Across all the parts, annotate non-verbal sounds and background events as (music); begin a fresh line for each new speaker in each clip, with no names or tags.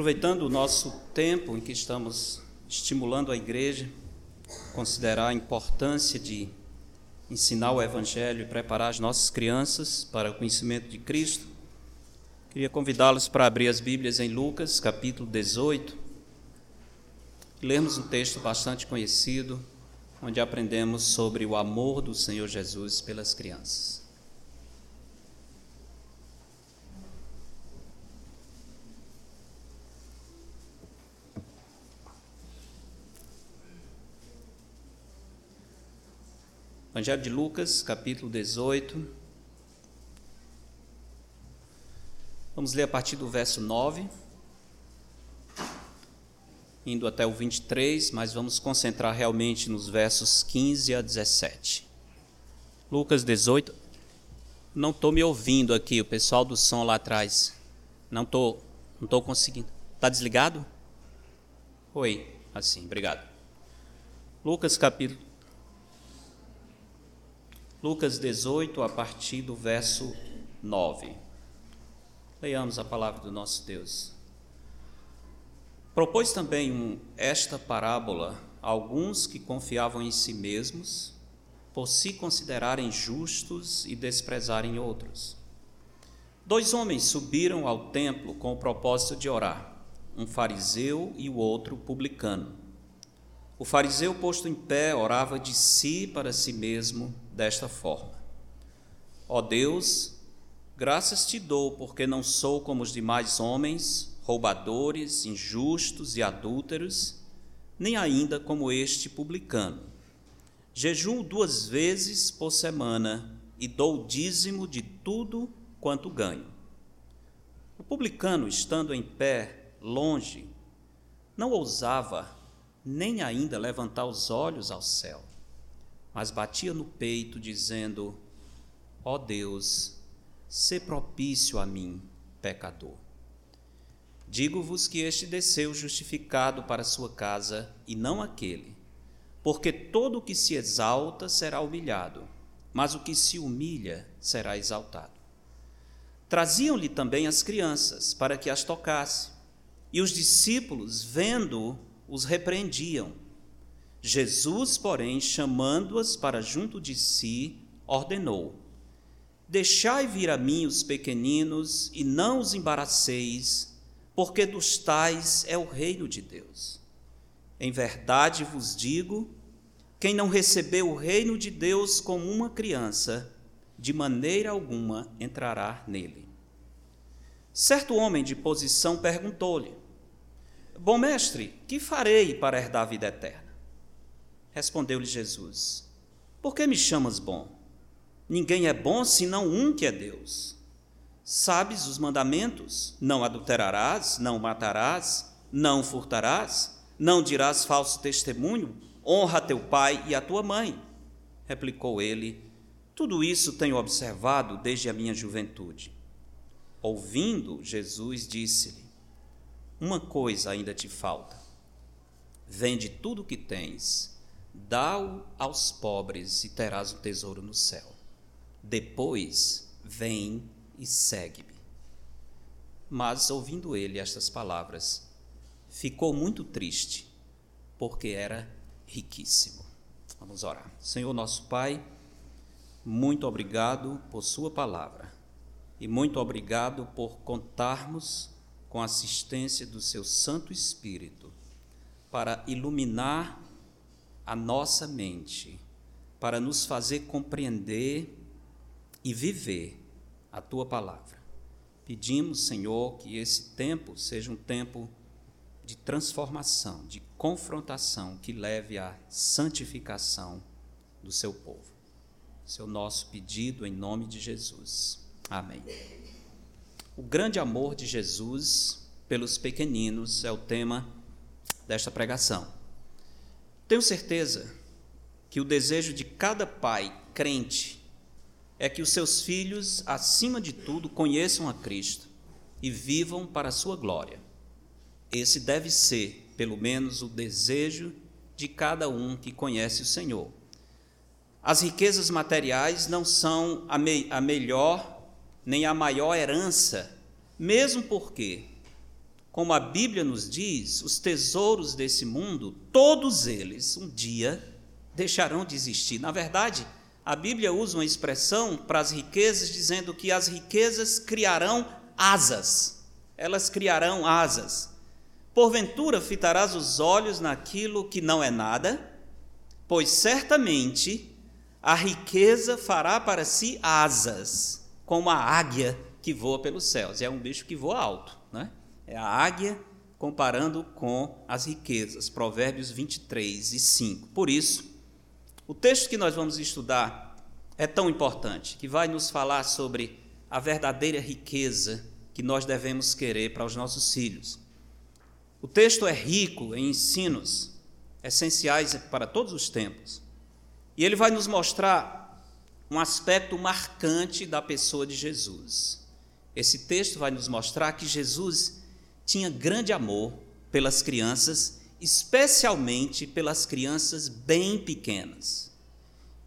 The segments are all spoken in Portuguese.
Aproveitando o nosso tempo em que estamos estimulando a igreja, considerar a importância de ensinar o Evangelho e preparar as nossas crianças para o conhecimento de Cristo, queria convidá-los para abrir as Bíblias em Lucas, capítulo 18, e lermos um texto bastante conhecido, onde aprendemos sobre o amor do Senhor Jesus pelas crianças. Evangelho de Lucas, capítulo 18. Vamos ler a partir do verso 9, indo até o 23, mas vamos concentrar realmente nos versos 15 a 17. Lucas 18. Não estou me ouvindo aqui, o pessoal do som lá atrás. Não estou não tô conseguindo. Está desligado? Oi, assim, obrigado. Lucas capítulo Lucas 18, a partir do verso 9. Leiamos a palavra do nosso Deus. Propôs também esta parábola a alguns que confiavam em si mesmos, por se considerarem justos e desprezarem outros. Dois homens subiram ao templo com o propósito de orar, um fariseu e o outro publicano. O fariseu, posto em pé, orava de si para si mesmo desta forma: Ó Deus, graças te dou, porque não sou como os demais homens, roubadores, injustos e adúlteros, nem ainda como este publicano. Jejuo duas vezes por semana e dou dízimo de tudo quanto ganho. O publicano, estando em pé, longe, não ousava nem ainda levantar os olhos ao céu, mas batia no peito, dizendo: Ó oh Deus, se propício a mim, pecador. Digo-vos que este desceu justificado para sua casa, e não aquele, porque todo o que se exalta será humilhado, mas o que se humilha será exaltado. Traziam-lhe também as crianças, para que as tocasse, e os discípulos, vendo-o, os repreendiam. Jesus, porém, chamando-as para junto de si, ordenou: Deixai vir a mim os pequeninos e não os embaraceis, porque dos tais é o reino de Deus. Em verdade vos digo: quem não recebeu o reino de Deus como uma criança, de maneira alguma entrará nele. Certo homem de posição perguntou-lhe: Bom mestre, que farei para herdar a vida eterna? Respondeu-lhe Jesus: Por que me chamas bom? Ninguém é bom senão um que é Deus. Sabes os mandamentos? Não adulterarás, não matarás, não furtarás, não dirás falso testemunho, honra teu pai e a tua mãe. Replicou ele: Tudo isso tenho observado desde a minha juventude. Ouvindo, Jesus disse-lhe: uma coisa ainda te falta. Vende tudo o que tens, dá-o aos pobres e terás o tesouro no céu. Depois, vem e segue-me. Mas, ouvindo ele estas palavras, ficou muito triste, porque era riquíssimo. Vamos orar. Senhor nosso Pai, muito obrigado por Sua palavra e muito obrigado por contarmos com a assistência do seu Santo Espírito, para iluminar a nossa mente, para nos fazer compreender e viver a tua palavra. Pedimos, Senhor, que esse tempo seja um tempo de transformação, de confrontação que leve à santificação do seu povo. Esse é nosso pedido em nome de Jesus. Amém. O grande amor de Jesus pelos pequeninos é o tema desta pregação. Tenho certeza que o desejo de cada pai crente é que os seus filhos, acima de tudo, conheçam a Cristo e vivam para a sua glória. Esse deve ser, pelo menos, o desejo de cada um que conhece o Senhor. As riquezas materiais não são a, me a melhor nem a maior herança, mesmo porque como a Bíblia nos diz, os tesouros desse mundo, todos eles, um dia, deixarão de existir. Na verdade, a Bíblia usa uma expressão para as riquezas, dizendo que as riquezas criarão asas. Elas criarão asas. Porventura fitarás os olhos naquilo que não é nada, pois certamente a riqueza fará para si asas, como a águia que voa pelos céus. É um bicho que voa alto? É a águia comparando com as riquezas. Provérbios 23 e 5. Por isso, o texto que nós vamos estudar é tão importante, que vai nos falar sobre a verdadeira riqueza que nós devemos querer para os nossos filhos. O texto é rico em ensinos essenciais para todos os tempos. E ele vai nos mostrar um aspecto marcante da pessoa de Jesus. Esse texto vai nos mostrar que Jesus tinha grande amor pelas crianças, especialmente pelas crianças bem pequenas.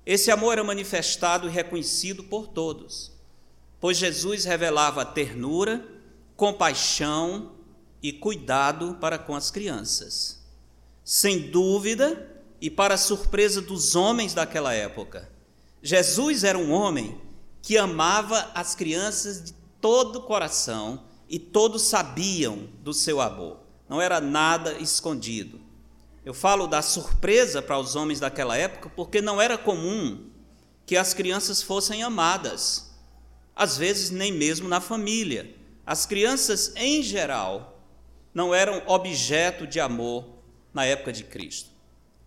Esse amor era manifestado e reconhecido por todos, pois Jesus revelava ternura, compaixão e cuidado para com as crianças. Sem dúvida, e para surpresa dos homens daquela época, Jesus era um homem que amava as crianças de todo o coração e todos sabiam do seu amor. Não era nada escondido. Eu falo da surpresa para os homens daquela época porque não era comum que as crianças fossem amadas, às vezes nem mesmo na família. As crianças, em geral, não eram objeto de amor na época de Cristo.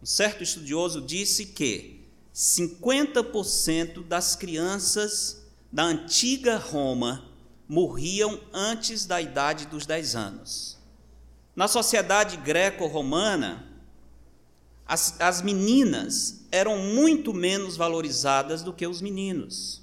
Um certo estudioso disse que 50% das crianças da antiga Roma morriam antes da idade dos 10 anos. Na sociedade greco-romana, as, as meninas eram muito menos valorizadas do que os meninos,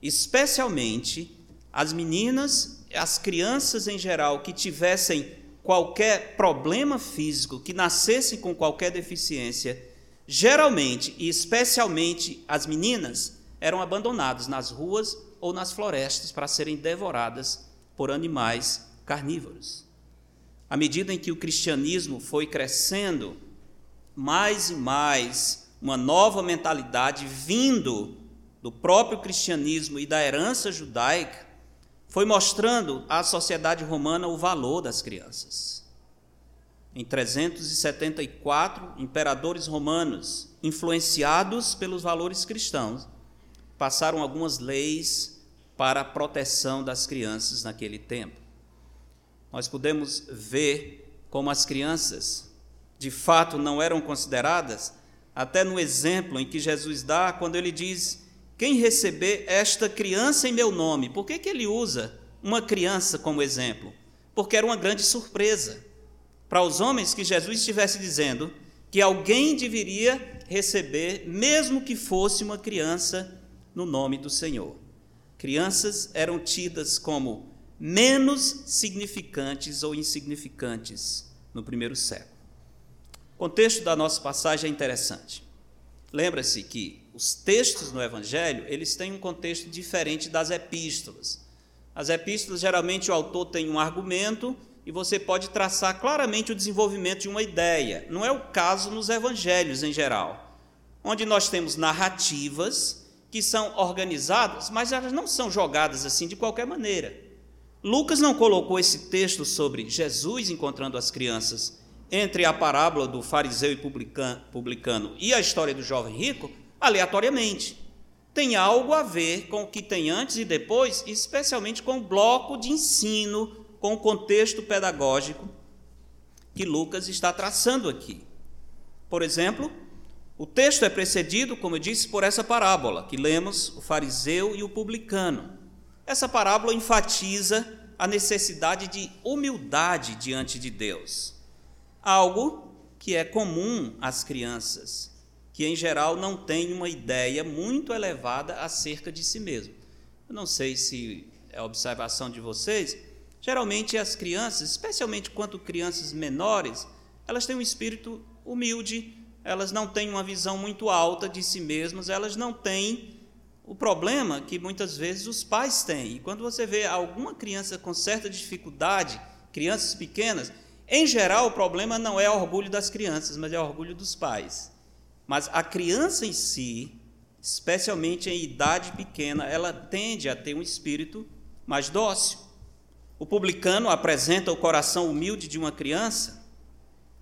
especialmente as meninas, as crianças em geral que tivessem qualquer problema físico, que nascessem com qualquer deficiência, geralmente e especialmente as meninas, eram abandonadas nas ruas ou nas florestas para serem devoradas por animais carnívoros. À medida em que o cristianismo foi crescendo, mais e mais uma nova mentalidade vindo do próprio cristianismo e da herança judaica foi mostrando à sociedade romana o valor das crianças. Em 374, imperadores romanos, influenciados pelos valores cristãos, passaram algumas leis para a proteção das crianças naquele tempo. Nós podemos ver como as crianças, de fato, não eram consideradas, até no exemplo em que Jesus dá, quando ele diz quem receber esta criança em meu nome, por que, que ele usa uma criança como exemplo? Porque era uma grande surpresa para os homens que Jesus estivesse dizendo que alguém deveria receber, mesmo que fosse uma criança, no nome do Senhor. Crianças eram tidas como menos significantes ou insignificantes no primeiro século. O contexto da nossa passagem é interessante. Lembra-se que os textos no Evangelho, eles têm um contexto diferente das epístolas. As epístolas, geralmente, o autor tem um argumento e você pode traçar claramente o desenvolvimento de uma ideia. Não é o caso nos evangelhos em geral, onde nós temos narrativas que são organizadas, mas elas não são jogadas assim de qualquer maneira. Lucas não colocou esse texto sobre Jesus encontrando as crianças entre a parábola do fariseu e publicano e a história do jovem rico aleatoriamente. Tem algo a ver com o que tem antes e depois, especialmente com o bloco de ensino, com o contexto pedagógico que Lucas está traçando aqui. Por exemplo, o texto é precedido, como eu disse, por essa parábola que lemos, o fariseu e o publicano. Essa parábola enfatiza a necessidade de humildade diante de Deus, algo que é comum às crianças que em geral não tem uma ideia muito elevada acerca de si mesmo. Eu não sei se é observação de vocês, geralmente as crianças, especialmente quanto crianças menores, elas têm um espírito humilde, elas não têm uma visão muito alta de si mesmas, elas não têm o problema que muitas vezes os pais têm. E quando você vê alguma criança com certa dificuldade crianças pequenas, em geral o problema não é orgulho das crianças, mas é orgulho dos pais. Mas a criança em si, especialmente em idade pequena, ela tende a ter um espírito mais dócil. O publicano apresenta o coração humilde de uma criança,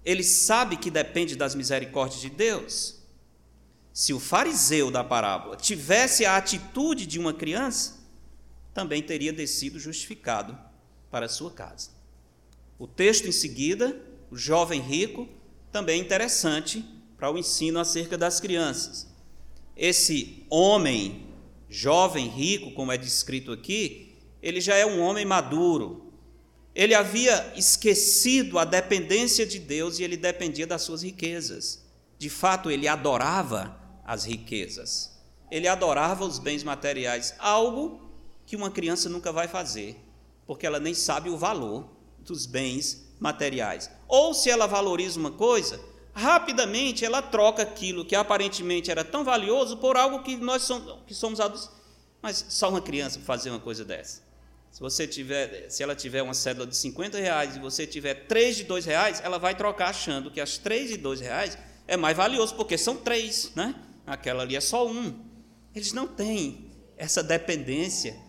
ele sabe que depende das misericórdias de Deus. Se o fariseu da parábola tivesse a atitude de uma criança, também teria descido justificado para sua casa. O texto em seguida, o jovem rico, também interessante para o ensino acerca das crianças. Esse homem, jovem rico, como é descrito aqui, ele já é um homem maduro. Ele havia esquecido a dependência de Deus e ele dependia das suas riquezas. De fato, ele adorava as riquezas. Ele adorava os bens materiais, algo que uma criança nunca vai fazer, porque ela nem sabe o valor dos bens materiais. Ou se ela valoriza uma coisa, rapidamente ela troca aquilo que aparentemente era tão valioso por algo que nós somos, que somos adultos. Mas só uma criança fazer uma coisa dessa. Se você tiver, se ela tiver uma cédula de 50 reais e você tiver três de dois reais, ela vai trocar achando que as três de dois reais é mais valioso, porque são três, né? Aquela ali é só um. Eles não têm essa dependência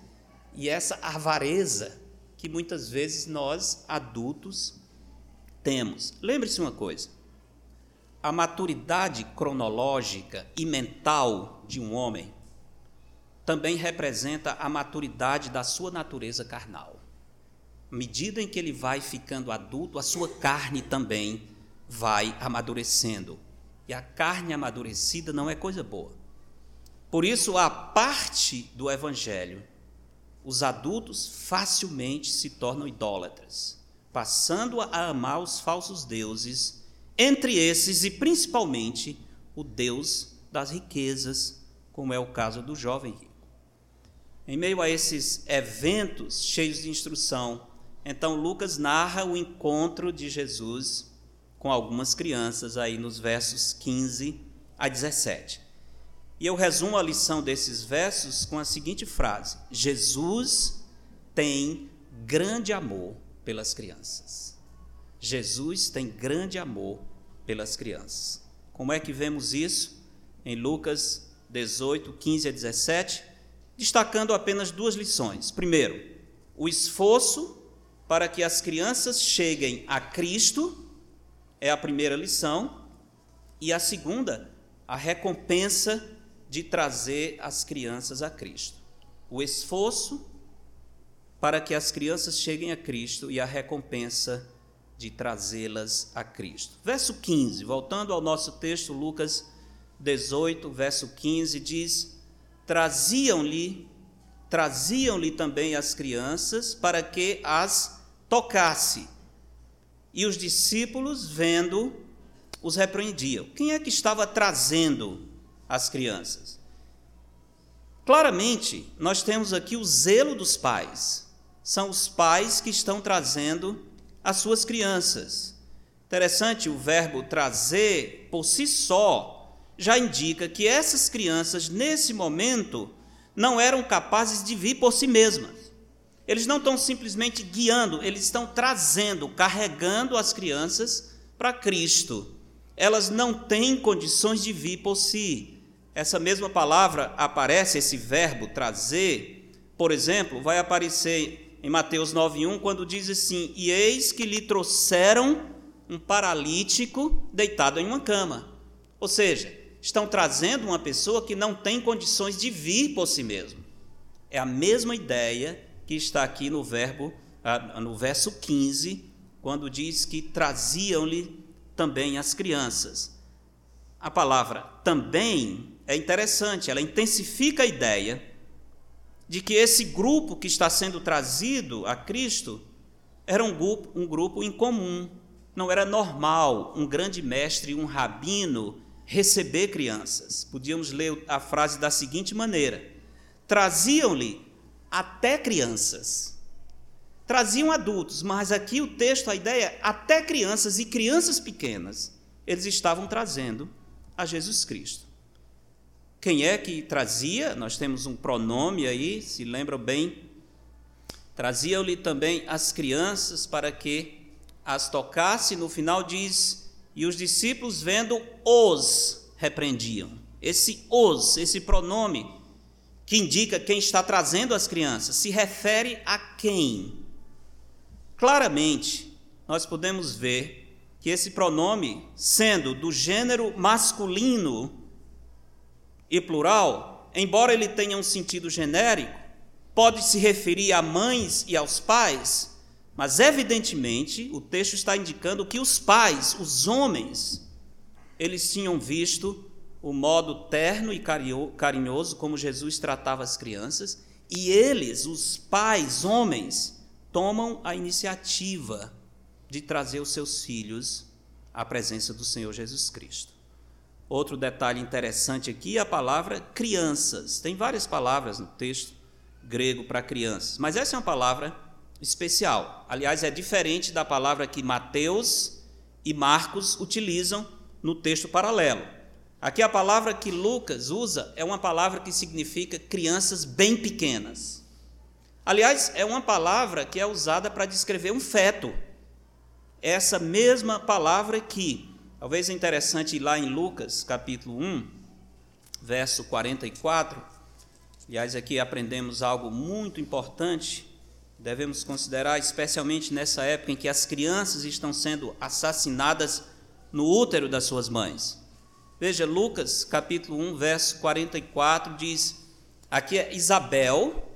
e essa avareza que muitas vezes nós, adultos, temos. Lembre-se uma coisa: a maturidade cronológica e mental de um homem também representa a maturidade da sua natureza carnal. À medida em que ele vai ficando adulto, a sua carne também vai amadurecendo. E a carne amadurecida não é coisa boa. Por isso, a parte do evangelho, os adultos facilmente se tornam idólatras, passando a amar os falsos deuses, entre esses e principalmente o Deus das riquezas, como é o caso do jovem rico. Em meio a esses eventos cheios de instrução, então Lucas narra o encontro de Jesus com algumas crianças aí nos versos 15 a 17. E eu resumo a lição desses versos com a seguinte frase: Jesus tem grande amor pelas crianças. Jesus tem grande amor pelas crianças. Como é que vemos isso? Em Lucas 18, 15 a 17 destacando apenas duas lições. Primeiro, o esforço para que as crianças cheguem a Cristo é a primeira lição, e a segunda, a recompensa de trazer as crianças a Cristo. O esforço para que as crianças cheguem a Cristo e a recompensa de trazê-las a Cristo. Verso 15, voltando ao nosso texto, Lucas 18, verso 15, diz: traziam-lhe traziam-lhe também as crianças para que as tocasse. E os discípulos, vendo, os repreendiam. Quem é que estava trazendo as crianças? Claramente, nós temos aqui o zelo dos pais. São os pais que estão trazendo as suas crianças. Interessante o verbo trazer por si só já indica que essas crianças, nesse momento, não eram capazes de vir por si mesmas. Eles não estão simplesmente guiando, eles estão trazendo, carregando as crianças para Cristo. Elas não têm condições de vir por si. Essa mesma palavra aparece, esse verbo trazer, por exemplo, vai aparecer em Mateus 9:1 quando diz assim: "E eis que lhe trouxeram um paralítico deitado em uma cama". Ou seja, estão trazendo uma pessoa que não tem condições de vir por si mesmo. É a mesma ideia que está aqui no verbo, ah, no verso 15, quando diz que traziam-lhe também as crianças. A palavra também é interessante, ela intensifica a ideia de que esse grupo que está sendo trazido a Cristo era um grupo, um grupo incomum. Não era normal um grande mestre, um rabino, receber crianças. Podíamos ler a frase da seguinte maneira: traziam-lhe até crianças. Traziam adultos, mas aqui o texto, a ideia é até crianças e crianças pequenas, eles estavam trazendo a Jesus Cristo. Quem é que trazia? Nós temos um pronome aí, se lembram bem, Traziam-lhe também as crianças para que as tocasse. No final diz: E os discípulos, vendo, os repreendiam. Esse os, esse pronome que indica quem está trazendo as crianças, se refere a quem? Claramente, nós podemos ver que esse pronome, sendo do gênero masculino e plural, embora ele tenha um sentido genérico, pode se referir a mães e aos pais, mas evidentemente o texto está indicando que os pais, os homens, eles tinham visto o modo terno e carinhoso como Jesus tratava as crianças, e eles, os pais, homens, tomam a iniciativa de trazer os seus filhos à presença do Senhor Jesus Cristo. Outro detalhe interessante aqui é a palavra crianças. Tem várias palavras no texto grego para crianças, mas essa é uma palavra especial. Aliás, é diferente da palavra que Mateus e Marcos utilizam no texto paralelo. Aqui a palavra que Lucas usa é uma palavra que significa crianças bem pequenas. Aliás, é uma palavra que é usada para descrever um feto. Essa mesma palavra que, talvez é interessante ir lá em Lucas, capítulo 1, verso 44, Aliás, aqui aprendemos algo muito importante. Devemos considerar, especialmente nessa época em que as crianças estão sendo assassinadas no útero das suas mães. Veja, Lucas capítulo 1, verso 44 diz: aqui é Isabel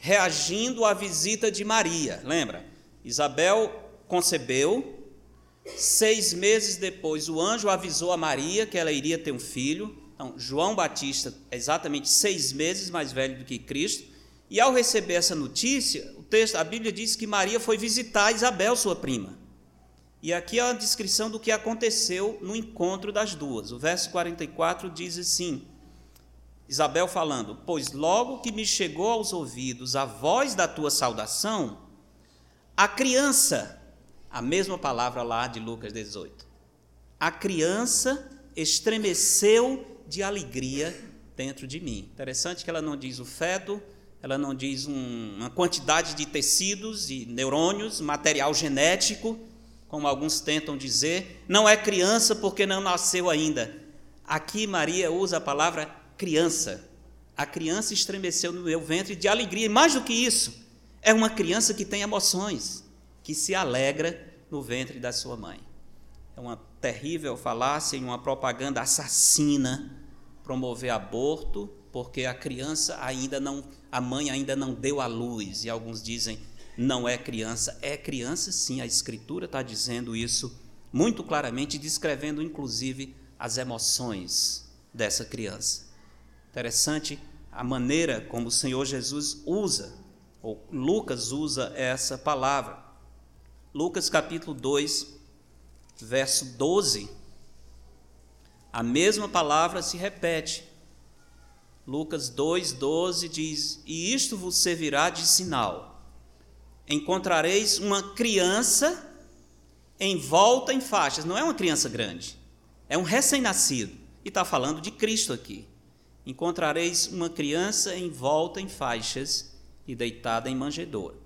reagindo à visita de Maria. Lembra? Isabel concebeu, seis meses depois o anjo avisou a Maria que ela iria ter um filho. Então, João Batista é exatamente seis meses mais velho do que Cristo, e ao receber essa notícia, o texto, a Bíblia diz que Maria foi visitar Isabel, sua prima. E aqui é a descrição do que aconteceu no encontro das duas. O verso 44 diz assim: Isabel falando: Pois logo que me chegou aos ouvidos a voz da tua saudação, a criança, a mesma palavra lá de Lucas 18, a criança estremeceu de alegria dentro de mim. Interessante que ela não diz o feto, ela não diz um, uma quantidade de tecidos e neurônios, material genético, como alguns tentam dizer. Não é criança porque não nasceu ainda. Aqui Maria usa a palavra criança. A criança estremeceu no meu ventre de alegria. E mais do que isso, é uma criança que tem emoções, que se alegra no ventre da sua mãe. É uma terrível falácia e uma propaganda assassina promover aborto porque a criança ainda não, a mãe ainda não deu à luz. E alguns dizem, não é criança. É criança, sim, a Escritura está dizendo isso muito claramente, descrevendo inclusive as emoções dessa criança. Interessante a maneira como o Senhor Jesus usa, ou Lucas usa essa palavra. Lucas capítulo 2, verso 12 a mesma palavra se repete. Lucas 2,12 diz: E isto vos servirá de sinal. Encontrareis uma criança envolta em faixas. Não é uma criança grande, é um recém-nascido. E está falando de Cristo aqui. Encontrareis uma criança envolta em faixas e deitada em manjedoura.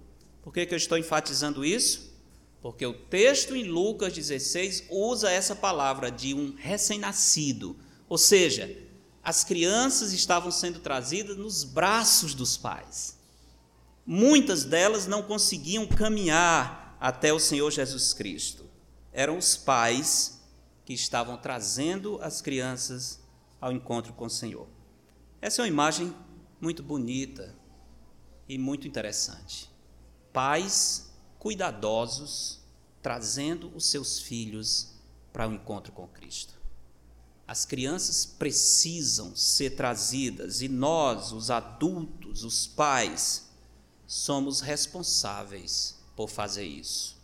Por que, que eu estou enfatizando isso? Porque o texto em Lucas 16 usa essa palavra de um recém-nascido, ou seja, as crianças estavam sendo trazidas nos braços dos pais. Muitas delas não conseguiam caminhar até o Senhor Jesus Cristo. Eram os pais que estavam trazendo as crianças ao encontro com o Senhor. Essa é uma imagem muito bonita e muito interessante. Pais cuidadosos, trazendo os seus filhos para o encontro com Cristo. As crianças precisam ser trazidas e nós, os adultos, os pais, somos responsáveis por fazer isso.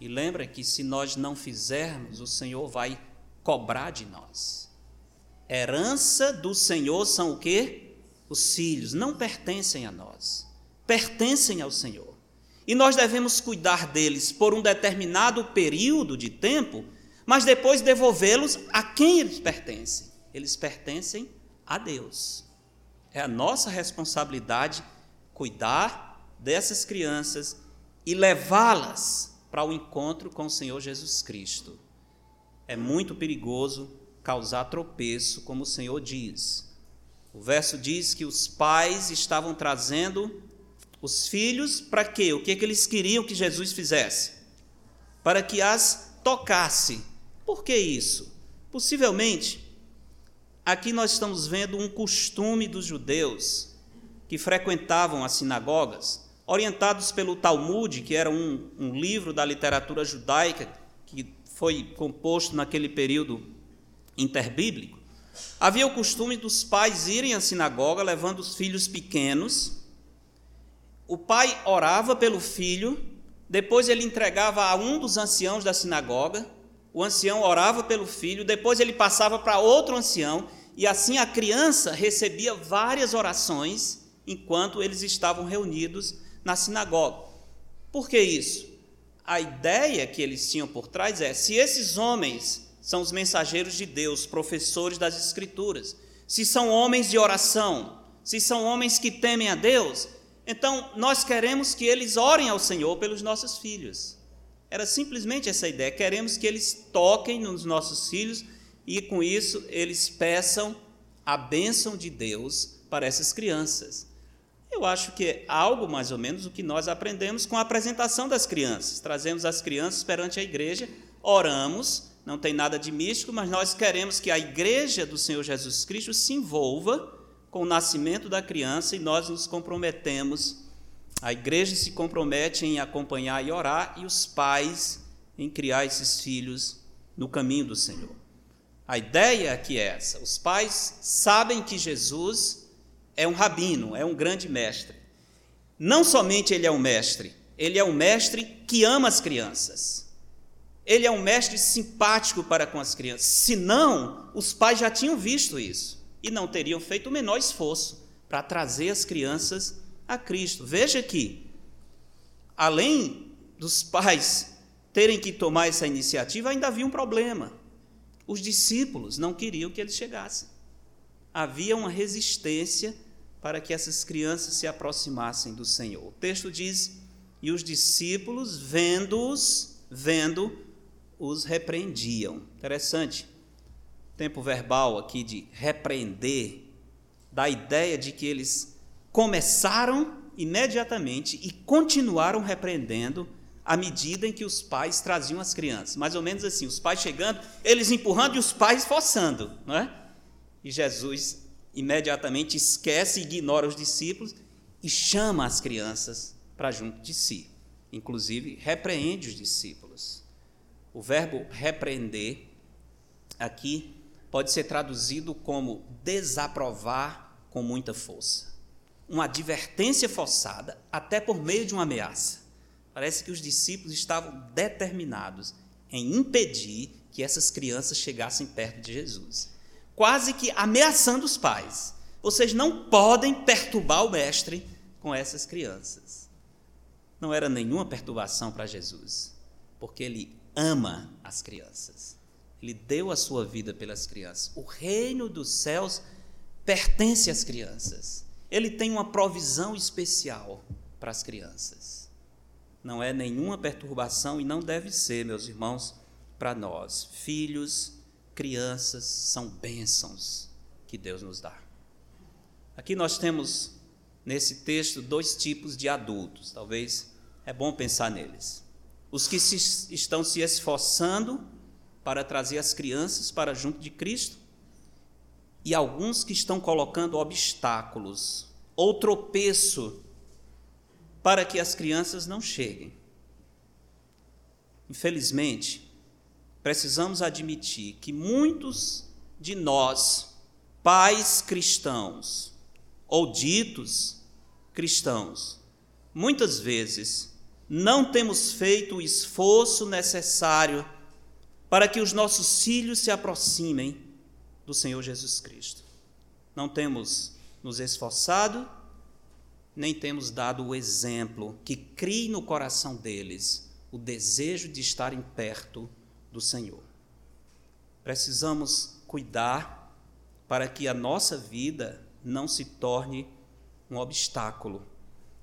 E lembra que se nós não fizermos, o Senhor vai cobrar de nós. Herança do Senhor são o quê? Os filhos não pertencem a nós, pertencem ao Senhor e nós devemos cuidar deles por um determinado período de tempo, mas depois devolvê-los a quem eles pertencem. Eles pertencem a Deus. É a nossa responsabilidade cuidar dessas crianças e levá-las para o encontro com o Senhor Jesus Cristo. É muito perigoso causar tropeço, como o Senhor diz. O verso diz que os pais estavam trazendo os filhos para quê? O que, é que eles queriam que Jesus fizesse? Para que as tocasse. Por que isso? Possivelmente, aqui nós estamos vendo um costume dos judeus que frequentavam as sinagogas, orientados pelo Talmud, que era um, um livro da literatura judaica que foi composto naquele período interbíblico. Havia o costume dos pais irem à sinagoga levando os filhos pequenos. O pai orava pelo filho, depois ele entregava a um dos anciãos da sinagoga, o ancião orava pelo filho, depois ele passava para outro ancião, e assim a criança recebia várias orações enquanto eles estavam reunidos na sinagoga. Por que isso? A ideia que eles tinham por trás é: se esses homens são os mensageiros de Deus, professores das Escrituras, se são homens de oração, se são homens que temem a Deus, então nós queremos que eles orem ao Senhor pelos nossos filhos. Era simplesmente essa ideia: queremos que eles toquem nos nossos filhos e com isso eles peçam a bênção de Deus para essas crianças. Eu acho que é algo mais ou menos o que nós aprendemos com a apresentação das crianças. Trazemos as crianças perante a igreja, oramos, não tem nada de místico, mas nós queremos que a igreja do Senhor Jesus Cristo se envolva com o nascimento da criança e nós nos comprometemos. A igreja se compromete em acompanhar e orar e os pais em criar esses filhos no caminho do Senhor. A ideia aqui é essa: os pais sabem que Jesus é um rabino, é um grande mestre. Não somente ele é um mestre, ele é um mestre que ama as crianças. Ele é um mestre simpático para com as crianças. Senão, os pais já tinham visto isso e não teriam feito o menor esforço para trazer as crianças a Cristo. Veja que, além dos pais terem que tomar essa iniciativa, ainda havia um problema. Os discípulos não queriam que eles chegassem. Havia uma resistência para que essas crianças se aproximassem do Senhor. O texto diz: e os discípulos, vendo-os, vendo, os repreendiam. Interessante. Tempo verbal aqui de repreender, dá a ideia de que eles começaram imediatamente e continuaram repreendendo à medida em que os pais traziam as crianças. Mais ou menos assim, os pais chegando, eles empurrando e os pais forçando, não é? E Jesus imediatamente esquece e ignora os discípulos e chama as crianças para junto de si. Inclusive, repreende os discípulos. O verbo repreender aqui pode ser traduzido como desaprovar com muita força. Uma advertência forçada, até por meio de uma ameaça. Parece que os discípulos estavam determinados em impedir que essas crianças chegassem perto de Jesus quase que ameaçando os pais. Vocês não podem perturbar o mestre com essas crianças. Não era nenhuma perturbação para Jesus, porque ele ama as crianças. Ele deu a sua vida pelas crianças. O reino dos céus pertence às crianças. Ele tem uma provisão especial para as crianças. Não é nenhuma perturbação e não deve ser, meus irmãos, para nós, filhos crianças são bênçãos que Deus nos dá. Aqui nós temos nesse texto dois tipos de adultos, talvez é bom pensar neles. Os que se, estão se esforçando para trazer as crianças para junto de Cristo e alguns que estão colocando obstáculos ou tropeço para que as crianças não cheguem. Infelizmente, precisamos admitir que muitos de nós, pais cristãos, ou ditos cristãos, muitas vezes não temos feito o esforço necessário para que os nossos filhos se aproximem do Senhor Jesus Cristo. Não temos nos esforçado, nem temos dado o exemplo que crie no coração deles o desejo de estarem perto do Senhor. Precisamos cuidar para que a nossa vida não se torne um obstáculo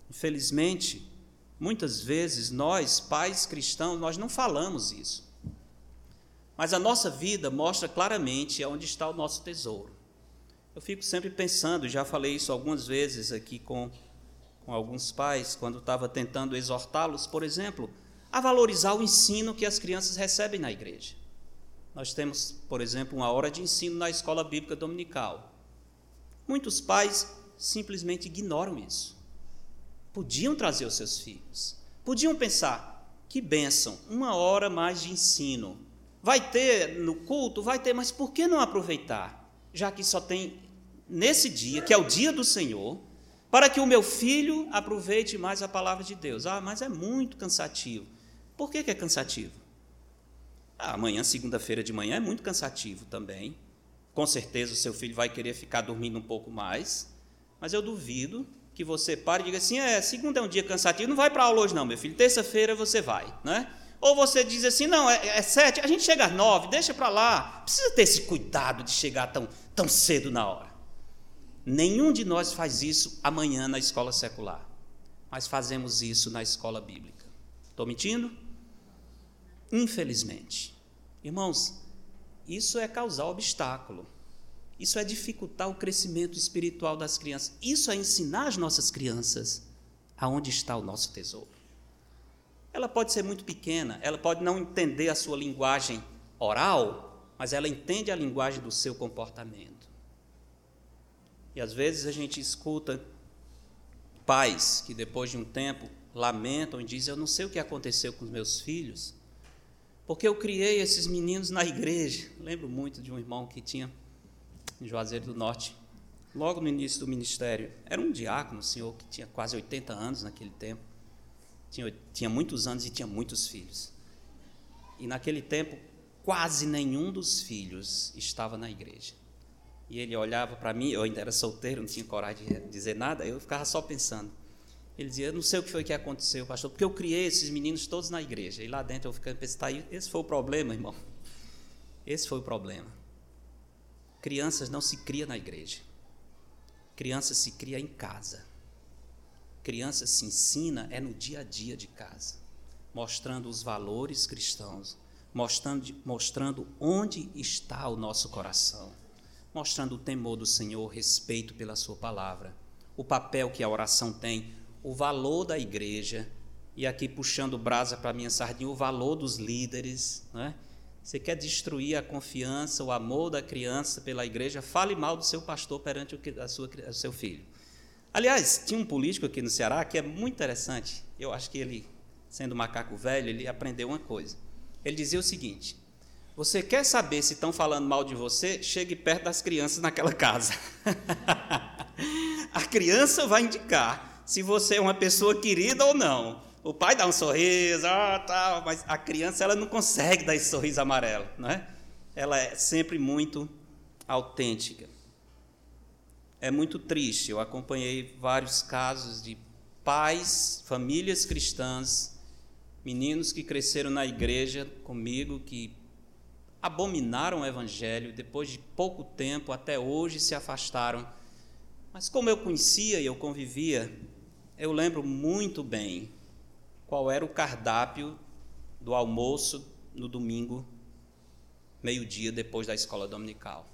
Infelizmente, muitas vezes nós, pais cristãos, nós não falamos isso. Mas a nossa vida mostra claramente onde está o nosso tesouro. Eu fico sempre pensando, já falei isso algumas vezes aqui com, com alguns pais, quando estava tentando exortá-los, por exemplo, a valorizar o ensino que as crianças recebem na igreja. Nós temos, por exemplo, uma hora de ensino na escola bíblica dominical. Muitos pais simplesmente ignoram isso. Podiam trazer os seus filhos, podiam pensar: que bênção, uma hora mais de ensino. Vai ter no culto? Vai ter, mas por que não aproveitar? Já que só tem nesse dia, que é o dia do Senhor, para que o meu filho aproveite mais a palavra de Deus. Ah, mas é muito cansativo. Por que, que é cansativo? Ah, amanhã, segunda-feira de manhã, é muito cansativo também. Com certeza o seu filho vai querer ficar dormindo um pouco mais, mas eu duvido que você pare e diga assim: é, segunda é um dia cansativo, não vai para aula hoje, não, meu filho, terça-feira você vai, né? Ou você diz assim: não, é, é sete, a gente chega às nove, deixa para lá. Precisa ter esse cuidado de chegar tão, tão cedo na hora. Nenhum de nós faz isso amanhã na escola secular, mas fazemos isso na escola bíblica. Estou mentindo? Infelizmente. Irmãos, isso é causar obstáculo. Isso é dificultar o crescimento espiritual das crianças. Isso é ensinar as nossas crianças aonde está o nosso tesouro. Ela pode ser muito pequena, ela pode não entender a sua linguagem oral, mas ela entende a linguagem do seu comportamento. E às vezes a gente escuta pais que depois de um tempo lamentam e dizem: Eu não sei o que aconteceu com os meus filhos, porque eu criei esses meninos na igreja. Lembro muito de um irmão que tinha em Juazeiro do Norte, logo no início do ministério. Era um diácono, um senhor que tinha quase 80 anos naquele tempo. Tinha, tinha muitos anos e tinha muitos filhos. E naquele tempo, quase nenhum dos filhos estava na igreja. E ele olhava para mim, eu ainda era solteiro, não tinha coragem de dizer nada, eu ficava só pensando. Ele dizia: Eu não sei o que foi que aconteceu, pastor, porque eu criei esses meninos todos na igreja. E lá dentro eu ficando pensando: tá, esse foi o problema, irmão. Esse foi o problema. Crianças não se cria na igreja. Criança se cria em casa. Criança se ensina é no dia a dia de casa, mostrando os valores cristãos, mostrando, mostrando onde está o nosso coração, mostrando o temor do Senhor, respeito pela Sua palavra, o papel que a oração tem o valor da igreja, e aqui puxando brasa para a minha sardinha, o valor dos líderes. Né? Você quer destruir a confiança, o amor da criança pela igreja, fale mal do seu pastor perante o, a sua, o seu filho. Aliás, tinha um político aqui no Ceará que é muito interessante. Eu acho que ele, sendo macaco velho, ele aprendeu uma coisa. Ele dizia o seguinte: Você quer saber se estão falando mal de você? Chegue perto das crianças naquela casa. (laughs) a criança vai indicar se você é uma pessoa querida ou não. O pai dá um sorriso, ah, tal, mas a criança ela não consegue dar esse sorriso amarelo, não é? Ela é sempre muito autêntica. É muito triste, eu acompanhei vários casos de pais, famílias cristãs, meninos que cresceram na igreja comigo, que abominaram o evangelho, depois de pouco tempo, até hoje se afastaram. Mas como eu conhecia e eu convivia eu lembro muito bem qual era o cardápio do almoço no domingo, meio-dia, depois da escola dominical.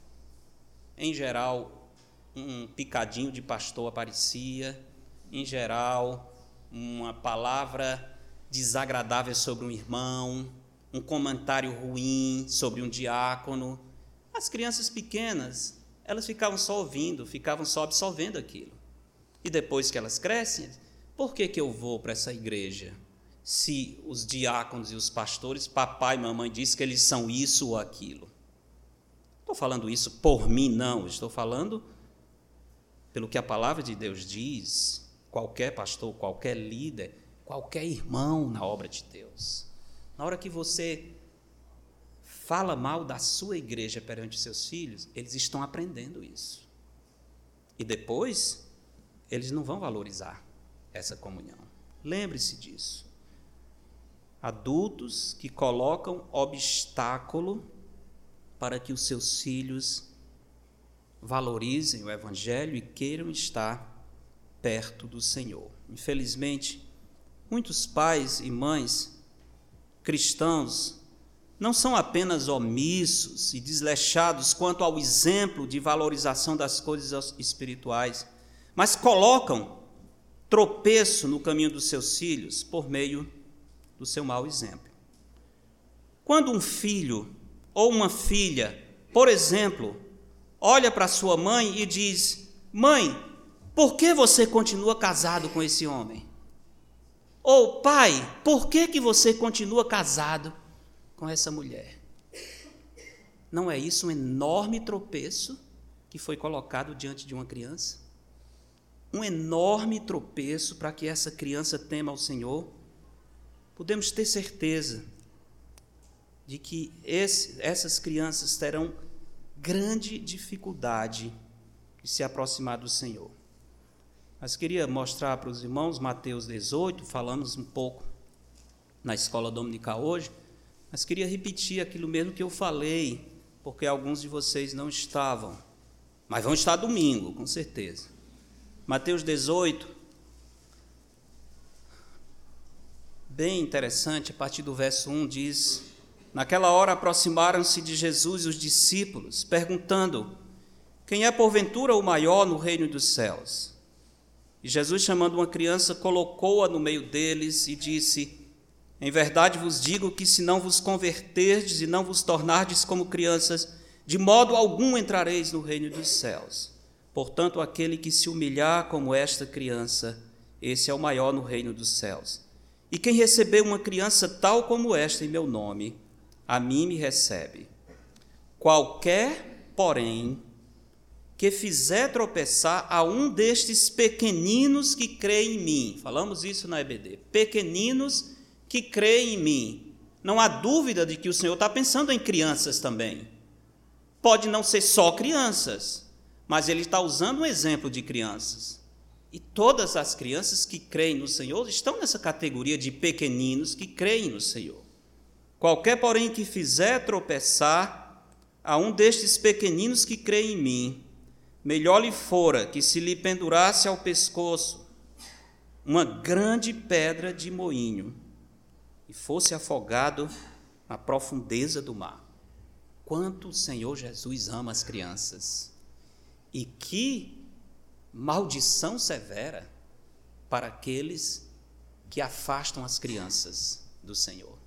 Em geral, um picadinho de pastor aparecia, em geral, uma palavra desagradável sobre um irmão, um comentário ruim sobre um diácono. As crianças pequenas, elas ficavam só ouvindo, ficavam só absorvendo aquilo. E depois que elas crescem, por que, que eu vou para essa igreja? Se os diáconos e os pastores, papai e mamãe dizem que eles são isso ou aquilo. Estou falando isso por mim, não. Estou falando pelo que a palavra de Deus diz. Qualquer pastor, qualquer líder, qualquer irmão na obra de Deus. Na hora que você fala mal da sua igreja perante seus filhos, eles estão aprendendo isso. E depois eles não vão valorizar essa comunhão. Lembre-se disso. Adultos que colocam obstáculo para que os seus filhos valorizem o Evangelho e queiram estar perto do Senhor. Infelizmente, muitos pais e mães cristãos não são apenas omissos e desleixados quanto ao exemplo de valorização das coisas espirituais, mas colocam tropeço no caminho dos seus filhos por meio do seu mau exemplo. Quando um filho ou uma filha, por exemplo, olha para sua mãe e diz: Mãe, por que você continua casado com esse homem? Ou pai, por que, que você continua casado com essa mulher? Não é isso um enorme tropeço que foi colocado diante de uma criança? Um enorme tropeço para que essa criança tema ao Senhor? Podemos ter certeza de que esse, essas crianças terão grande dificuldade de se aproximar do Senhor. Mas queria mostrar para os irmãos Mateus 18, falamos um pouco na escola dominical hoje, mas queria repetir aquilo mesmo que eu falei, porque alguns de vocês não estavam, mas vão estar domingo, com certeza. Mateus 18, bem interessante, a partir do verso 1 diz: Naquela hora aproximaram-se de Jesus os discípulos, perguntando: Quem é porventura o maior no reino dos céus? E Jesus, chamando uma criança, colocou-a no meio deles e disse: Em verdade vos digo que se não vos converterdes e não vos tornardes como crianças, de modo algum entrareis no reino dos céus. Portanto, aquele que se humilhar como esta criança, esse é o maior no reino dos céus. E quem receber uma criança tal como esta em meu nome, a mim me recebe. Qualquer, porém, que fizer tropeçar a um destes pequeninos que creem em mim. Falamos isso na EBD. Pequeninos que creem em mim. Não há dúvida de que o Senhor está pensando em crianças também. Pode não ser só crianças, mas ele está usando um exemplo de crianças. E todas as crianças que creem no Senhor estão nessa categoria de pequeninos que creem no Senhor. Qualquer, porém, que fizer tropeçar a um destes pequeninos que creem em mim, melhor lhe fora que se lhe pendurasse ao pescoço uma grande pedra de moinho e fosse afogado na profundeza do mar. Quanto o Senhor Jesus ama as crianças e que maldição severa para aqueles que afastam as crianças do Senhor.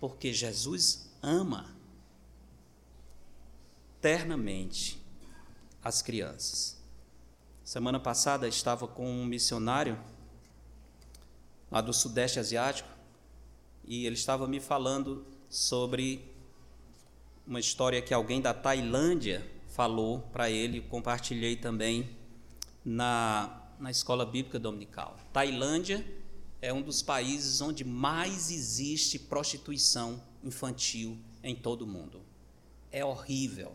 Porque Jesus ama ternamente as crianças. Semana passada estava com um missionário lá do Sudeste Asiático e ele estava me falando sobre uma história que alguém da Tailândia falou para ele, compartilhei também na, na escola bíblica dominical. Tailândia é um dos países onde mais existe prostituição infantil em todo o mundo. É horrível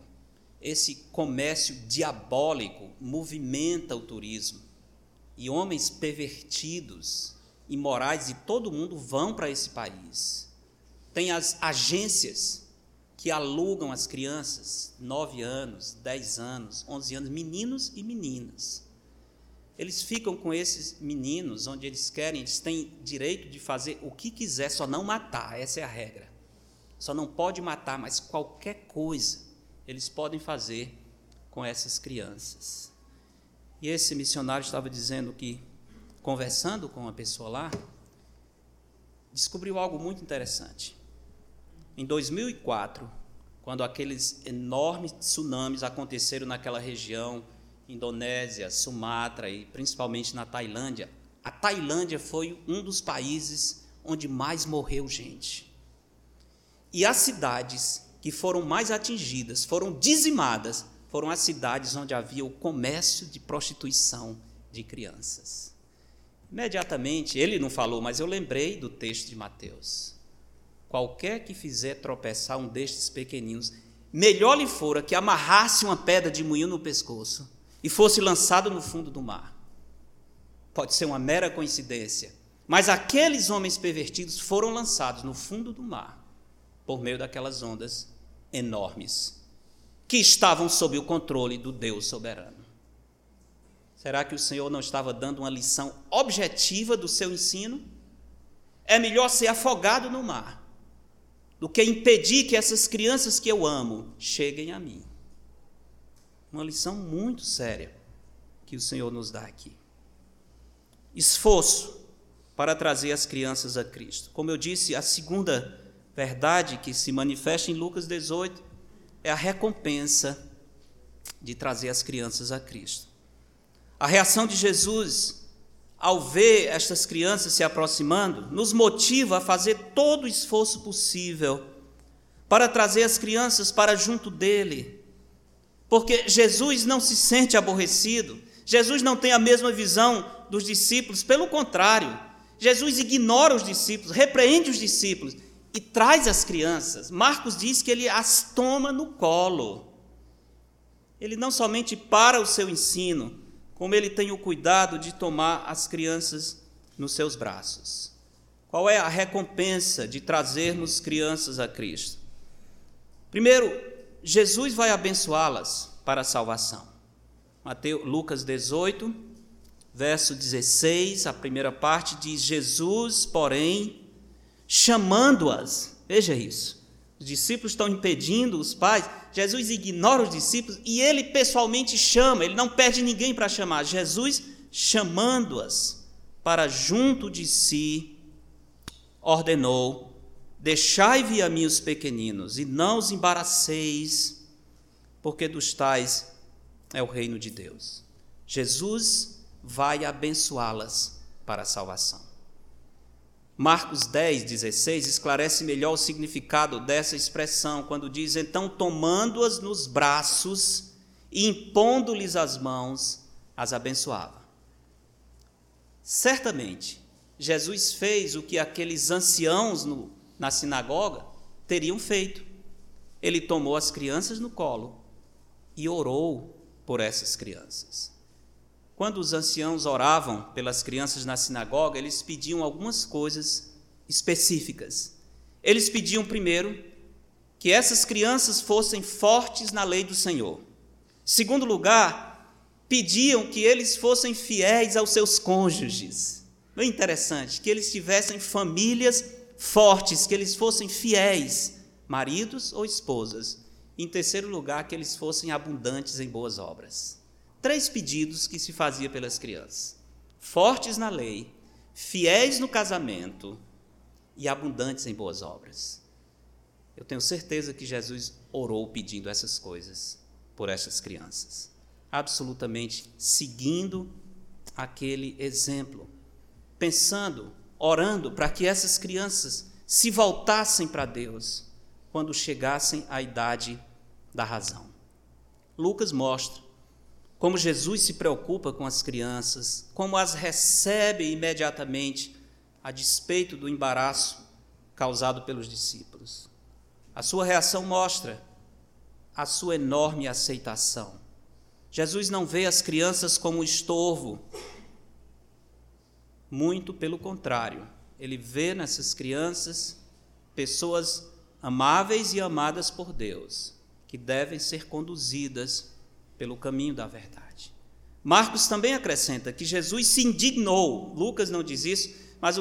esse comércio diabólico movimenta o turismo. E homens pervertidos, imorais de todo mundo vão para esse país. Tem as agências que alugam as crianças, 9 anos, 10 anos, 11 anos, meninos e meninas. Eles ficam com esses meninos onde eles querem, eles têm direito de fazer o que quiser, só não matar, essa é a regra. Só não pode matar, mas qualquer coisa eles podem fazer com essas crianças. E esse missionário estava dizendo que, conversando com uma pessoa lá, descobriu algo muito interessante. Em 2004, quando aqueles enormes tsunamis aconteceram naquela região, Indonésia, Sumatra e principalmente na Tailândia, a Tailândia foi um dos países onde mais morreu gente. E as cidades que foram mais atingidas, foram dizimadas, foram as cidades onde havia o comércio de prostituição de crianças. Imediatamente, ele não falou, mas eu lembrei do texto de Mateus. Qualquer que fizer tropeçar um destes pequeninos, melhor lhe fora que amarrasse uma pedra de moinho no pescoço e fosse lançado no fundo do mar. Pode ser uma mera coincidência, mas aqueles homens pervertidos foram lançados no fundo do mar por meio daquelas ondas enormes que estavam sob o controle do Deus soberano. Será que o Senhor não estava dando uma lição objetiva do seu ensino? É melhor ser afogado no mar do que impedir que essas crianças que eu amo cheguem a mim. Uma lição muito séria que o Senhor nos dá aqui. Esforço para trazer as crianças a Cristo. Como eu disse, a segunda verdade que se manifesta em Lucas 18 é a recompensa de trazer as crianças a Cristo. A reação de Jesus ao ver estas crianças se aproximando, nos motiva a fazer todo o esforço possível para trazer as crianças para junto dele. Porque Jesus não se sente aborrecido, Jesus não tem a mesma visão dos discípulos, pelo contrário, Jesus ignora os discípulos, repreende os discípulos e traz as crianças. Marcos diz que ele as toma no colo. Ele não somente para o seu ensino, como ele tem o cuidado de tomar as crianças nos seus braços. Qual é a recompensa de trazermos crianças a Cristo? Primeiro, Jesus vai abençoá-las para a salvação. Mateus, Lucas 18, verso 16, a primeira parte diz: Jesus, porém, chamando-as, veja isso, os discípulos estão impedindo os pais, Jesus ignora os discípulos e ele pessoalmente chama, ele não pede ninguém para chamar. Jesus chamando-as para junto de si, ordenou: Deixai-vi a mim os pequeninos, e não os embaraceis, porque dos tais é o reino de Deus. Jesus vai abençoá-las para a salvação. Marcos 10, 16 esclarece melhor o significado dessa expressão, quando diz: Então, tomando-as nos braços e impondo-lhes as mãos, as abençoava. Certamente, Jesus fez o que aqueles anciãos no, na sinagoga teriam feito. Ele tomou as crianças no colo e orou por essas crianças. Quando os anciãos oravam pelas crianças na sinagoga, eles pediam algumas coisas específicas. Eles pediam primeiro que essas crianças fossem fortes na lei do Senhor. Segundo lugar, pediam que eles fossem fiéis aos seus cônjuges. Não é interessante que eles tivessem famílias fortes, que eles fossem fiéis, maridos ou esposas. Em terceiro lugar, que eles fossem abundantes em boas obras três pedidos que se fazia pelas crianças: fortes na lei, fiéis no casamento e abundantes em boas obras. Eu tenho certeza que Jesus orou pedindo essas coisas por essas crianças, absolutamente seguindo aquele exemplo, pensando, orando para que essas crianças se voltassem para Deus quando chegassem à idade da razão. Lucas mostra como Jesus se preocupa com as crianças, como as recebe imediatamente, a despeito do embaraço causado pelos discípulos. A sua reação mostra a sua enorme aceitação. Jesus não vê as crianças como estorvo, muito pelo contrário, ele vê nessas crianças pessoas amáveis e amadas por Deus, que devem ser conduzidas pelo caminho da verdade. Marcos também acrescenta que Jesus se indignou, Lucas não diz isso, mas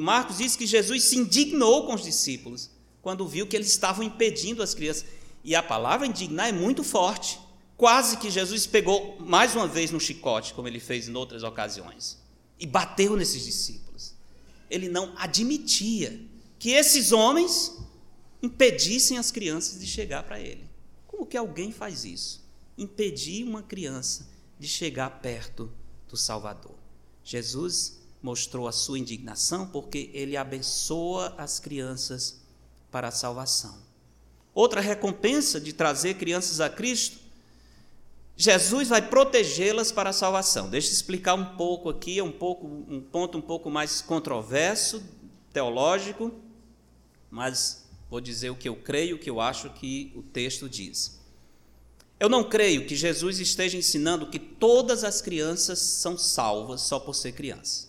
Marcos diz que Jesus se indignou com os discípulos quando viu que eles estavam impedindo as crianças. E a palavra indignar é muito forte. Quase que Jesus pegou mais uma vez no chicote, como ele fez em outras ocasiões, e bateu nesses discípulos. Ele não admitia que esses homens impedissem as crianças de chegar para ele. Como que alguém faz isso? impedir uma criança de chegar perto do Salvador. Jesus mostrou a sua indignação porque ele abençoa as crianças para a salvação. Outra recompensa de trazer crianças a Cristo, Jesus vai protegê-las para a salvação. Deixa eu explicar um pouco aqui, um pouco um ponto um pouco mais controverso, teológico, mas vou dizer o que eu creio, o que eu acho que o texto diz. Eu não creio que Jesus esteja ensinando que todas as crianças são salvas só por ser criança.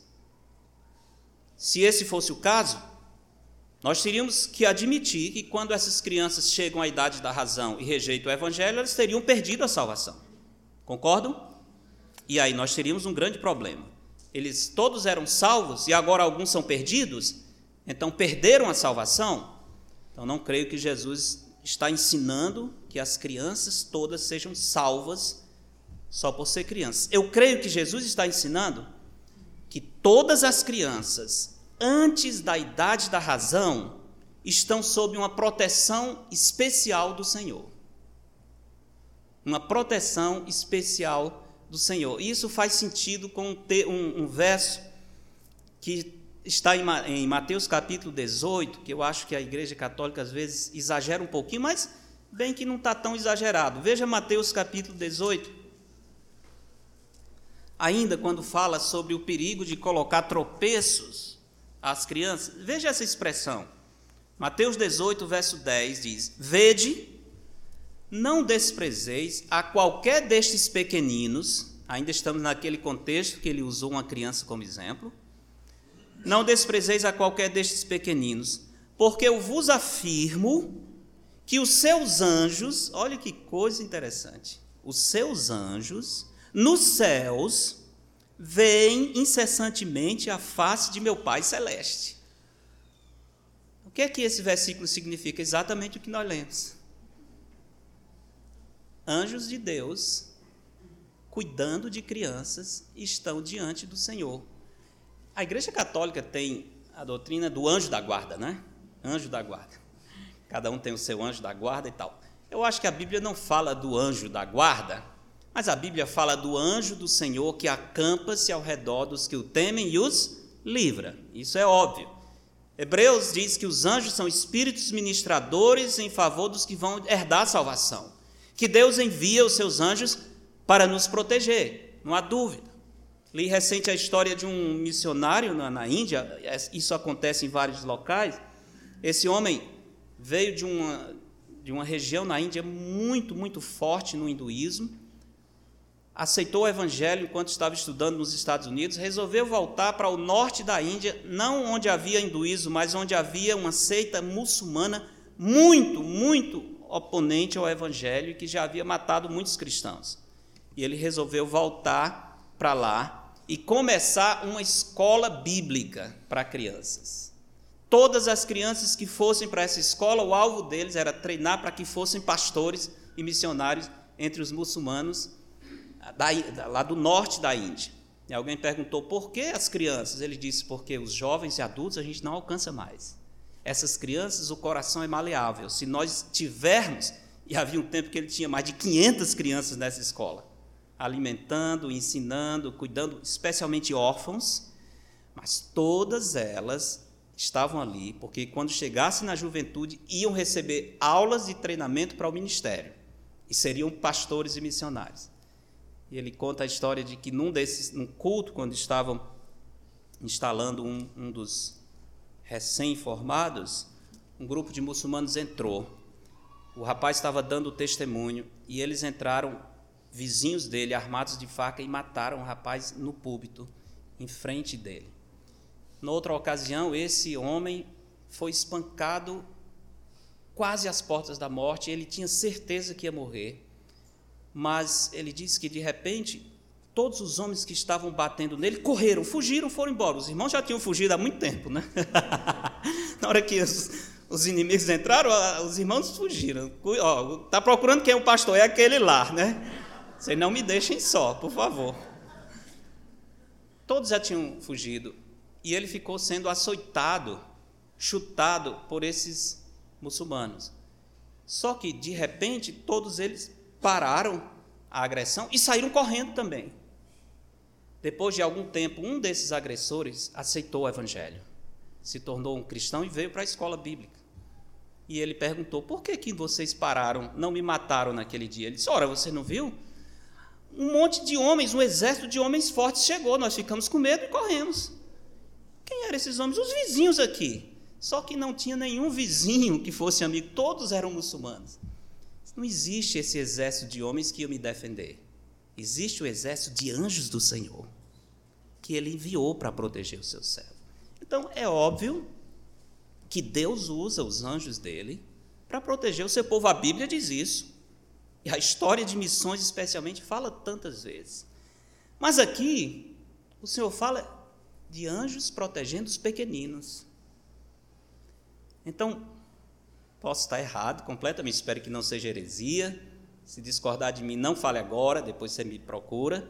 Se esse fosse o caso, nós teríamos que admitir que quando essas crianças chegam à idade da razão e rejeitam o evangelho, elas teriam perdido a salvação. Concordam? E aí nós teríamos um grande problema. Eles todos eram salvos e agora alguns são perdidos, então perderam a salvação. Então não creio que Jesus está ensinando que as crianças todas sejam salvas só por ser crianças. Eu creio que Jesus está ensinando que todas as crianças, antes da idade da razão, estão sob uma proteção especial do Senhor. Uma proteção especial do Senhor. Isso faz sentido com um, um verso que está em Mateus capítulo 18, que eu acho que a Igreja Católica às vezes exagera um pouquinho, mas bem que não está tão exagerado. Veja Mateus capítulo 18. Ainda quando fala sobre o perigo de colocar tropeços às crianças, veja essa expressão. Mateus 18, verso 10 diz: Vede, não desprezeis a qualquer destes pequeninos, ainda estamos naquele contexto que ele usou uma criança como exemplo não desprezeis a qualquer destes pequeninos, porque eu vos afirmo que os seus anjos, olha que coisa interessante, os seus anjos nos céus veem incessantemente a face de meu Pai celeste. O que é que esse versículo significa? Exatamente o que nós lemos. Anjos de Deus, cuidando de crianças, estão diante do Senhor. A Igreja Católica tem a doutrina do anjo da guarda, né? Anjo da guarda. Cada um tem o seu anjo da guarda e tal. Eu acho que a Bíblia não fala do anjo da guarda, mas a Bíblia fala do anjo do Senhor que acampa-se ao redor dos que o temem e os livra. Isso é óbvio. Hebreus diz que os anjos são espíritos ministradores em favor dos que vão herdar a salvação. Que Deus envia os seus anjos para nos proteger, não há dúvida. Li recente a história de um missionário na, Índia, isso acontece em vários locais. Esse homem veio de uma, de uma região na Índia muito, muito forte no hinduísmo, aceitou o evangelho enquanto estava estudando nos Estados Unidos, resolveu voltar para o norte da Índia, não onde havia hinduísmo, mas onde havia uma seita muçulmana muito, muito oponente ao evangelho que já havia matado muitos cristãos. E ele resolveu voltar para lá e começar uma escola bíblica para crianças. Todas as crianças que fossem para essa escola, o alvo deles era treinar para que fossem pastores e missionários entre os muçulmanos da, lá do norte da Índia. E alguém perguntou por que as crianças? Ele disse porque os jovens e adultos a gente não alcança mais. Essas crianças, o coração é maleável. Se nós tivermos, e havia um tempo que ele tinha mais de 500 crianças nessa escola, alimentando, ensinando, cuidando, especialmente órfãos, mas todas elas estavam ali porque quando chegassem na juventude iam receber aulas de treinamento para o ministério e seriam pastores e missionários. E ele conta a história de que num desses, num culto, quando estavam instalando um, um dos recém-formados, um grupo de muçulmanos entrou. O rapaz estava dando testemunho e eles entraram vizinhos dele armados de faca e mataram o rapaz no púlpito, em frente dele. Noutra ocasião, esse homem foi espancado quase às portas da morte, ele tinha certeza que ia morrer, mas ele disse que de repente todos os homens que estavam batendo nele correram, fugiram, foram embora. Os irmãos já tinham fugido há muito tempo, né? (laughs) Na hora que os, os inimigos entraram, os irmãos fugiram. Está procurando quem é o pastor? É aquele lá, né? Vocês não me deixem só, por favor. Todos já tinham fugido e ele ficou sendo açoitado, chutado por esses muçulmanos. Só que, de repente, todos eles pararam a agressão e saíram correndo também. Depois de algum tempo, um desses agressores aceitou o evangelho, se tornou um cristão e veio para a escola bíblica. E ele perguntou: por que, que vocês pararam, não me mataram naquele dia? Ele disse: ora, você não viu? um monte de homens, um exército de homens fortes chegou, nós ficamos com medo e corremos. Quem eram esses homens? Os vizinhos aqui. Só que não tinha nenhum vizinho que fosse amigo, todos eram muçulmanos. Não existe esse exército de homens que ia me defender. Existe o exército de anjos do Senhor, que ele enviou para proteger o seu servo. Então, é óbvio que Deus usa os anjos dele para proteger o seu povo. A Bíblia diz isso. E a história de missões, especialmente, fala tantas vezes. Mas aqui, o Senhor fala de anjos protegendo os pequeninos. Então, posso estar errado completamente, espero que não seja heresia. Se discordar de mim, não fale agora, depois você me procura.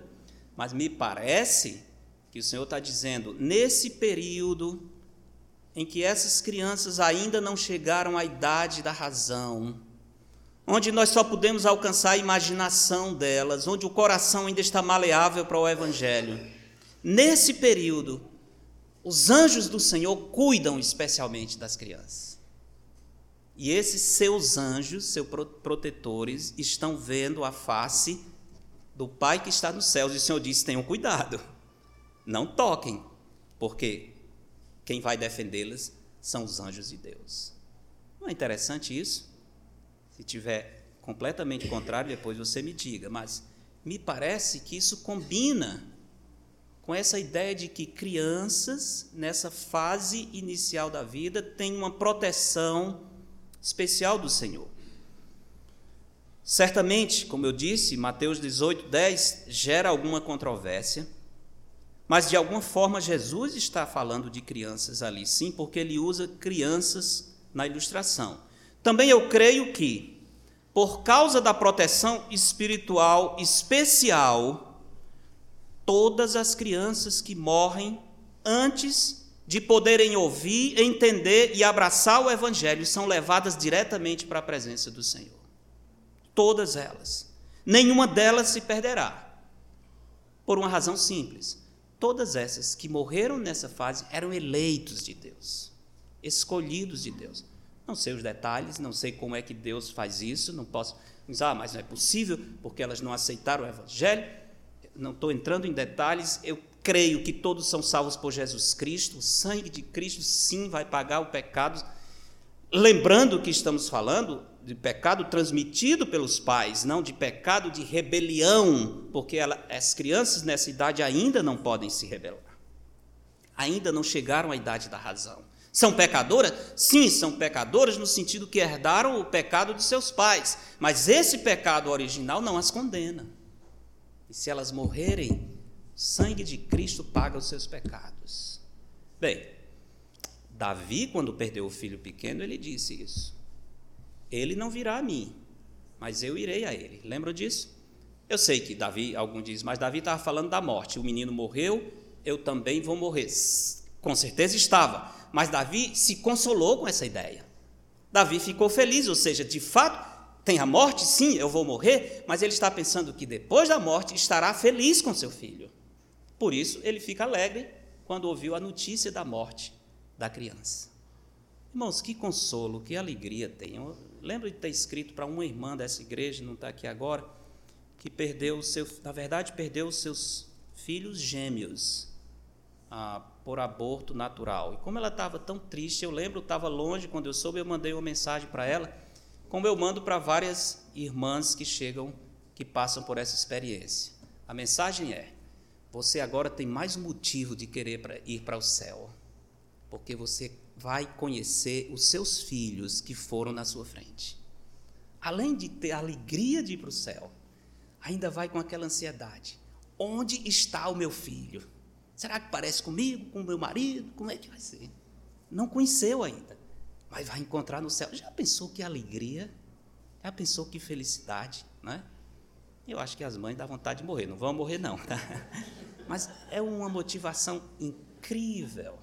Mas me parece que o Senhor está dizendo, nesse período em que essas crianças ainda não chegaram à idade da razão, onde nós só podemos alcançar a imaginação delas, onde o coração ainda está maleável para o Evangelho. Nesse período, os anjos do Senhor cuidam especialmente das crianças. E esses seus anjos, seus protetores, estão vendo a face do Pai que está nos céus. E o Senhor disse: tenham cuidado, não toquem, porque quem vai defendê-las são os anjos de Deus. Não é interessante isso? Se tiver completamente contrário, depois você me diga, mas me parece que isso combina com essa ideia de que crianças, nessa fase inicial da vida, têm uma proteção especial do Senhor. Certamente, como eu disse, Mateus 18, 10 gera alguma controvérsia, mas de alguma forma Jesus está falando de crianças ali, sim, porque ele usa crianças na ilustração. Também eu creio que, por causa da proteção espiritual especial, todas as crianças que morrem antes de poderem ouvir, entender e abraçar o Evangelho são levadas diretamente para a presença do Senhor. Todas elas. Nenhuma delas se perderá. Por uma razão simples. Todas essas que morreram nessa fase eram eleitos de Deus, escolhidos de Deus. Não sei os detalhes, não sei como é que Deus faz isso, não posso dizer, ah, mas não é possível porque elas não aceitaram o Evangelho. Não estou entrando em detalhes, eu creio que todos são salvos por Jesus Cristo, o sangue de Cristo sim vai pagar o pecado. Lembrando que estamos falando de pecado transmitido pelos pais, não de pecado de rebelião, porque ela, as crianças nessa idade ainda não podem se rebelar. Ainda não chegaram à idade da razão. São pecadoras? Sim, são pecadoras no sentido que herdaram o pecado de seus pais, mas esse pecado original não as condena. E se elas morrerem, sangue de Cristo paga os seus pecados. Bem, Davi, quando perdeu o filho pequeno, ele disse isso. Ele não virá a mim, mas eu irei a ele. Lembram disso? Eu sei que Davi, algum diz, mas Davi estava falando da morte. O menino morreu, eu também vou morrer. Com certeza estava mas Davi se consolou com essa ideia. Davi ficou feliz, ou seja, de fato, tem a morte, sim, eu vou morrer, mas ele está pensando que depois da morte estará feliz com seu filho. Por isso, ele fica alegre quando ouviu a notícia da morte da criança. Irmãos, que consolo, que alegria tem. Eu lembro de ter escrito para uma irmã dessa igreja, não está aqui agora, que perdeu seu, na verdade, perdeu seus filhos gêmeos ah, por aborto natural. E como ela estava tão triste, eu lembro, estava longe, quando eu soube, eu mandei uma mensagem para ela, como eu mando para várias irmãs que chegam, que passam por essa experiência. A mensagem é: você agora tem mais motivo de querer pra, ir para o céu, porque você vai conhecer os seus filhos que foram na sua frente. Além de ter a alegria de ir para o céu, ainda vai com aquela ansiedade: onde está o meu filho? Será que parece comigo, com o meu marido? Como é que vai ser? Não conheceu ainda, mas vai encontrar no céu. Já pensou que alegria? Já pensou que felicidade? Né? Eu acho que as mães dão vontade de morrer. Não vão morrer, não. Tá? (laughs) Mas é uma motivação incrível.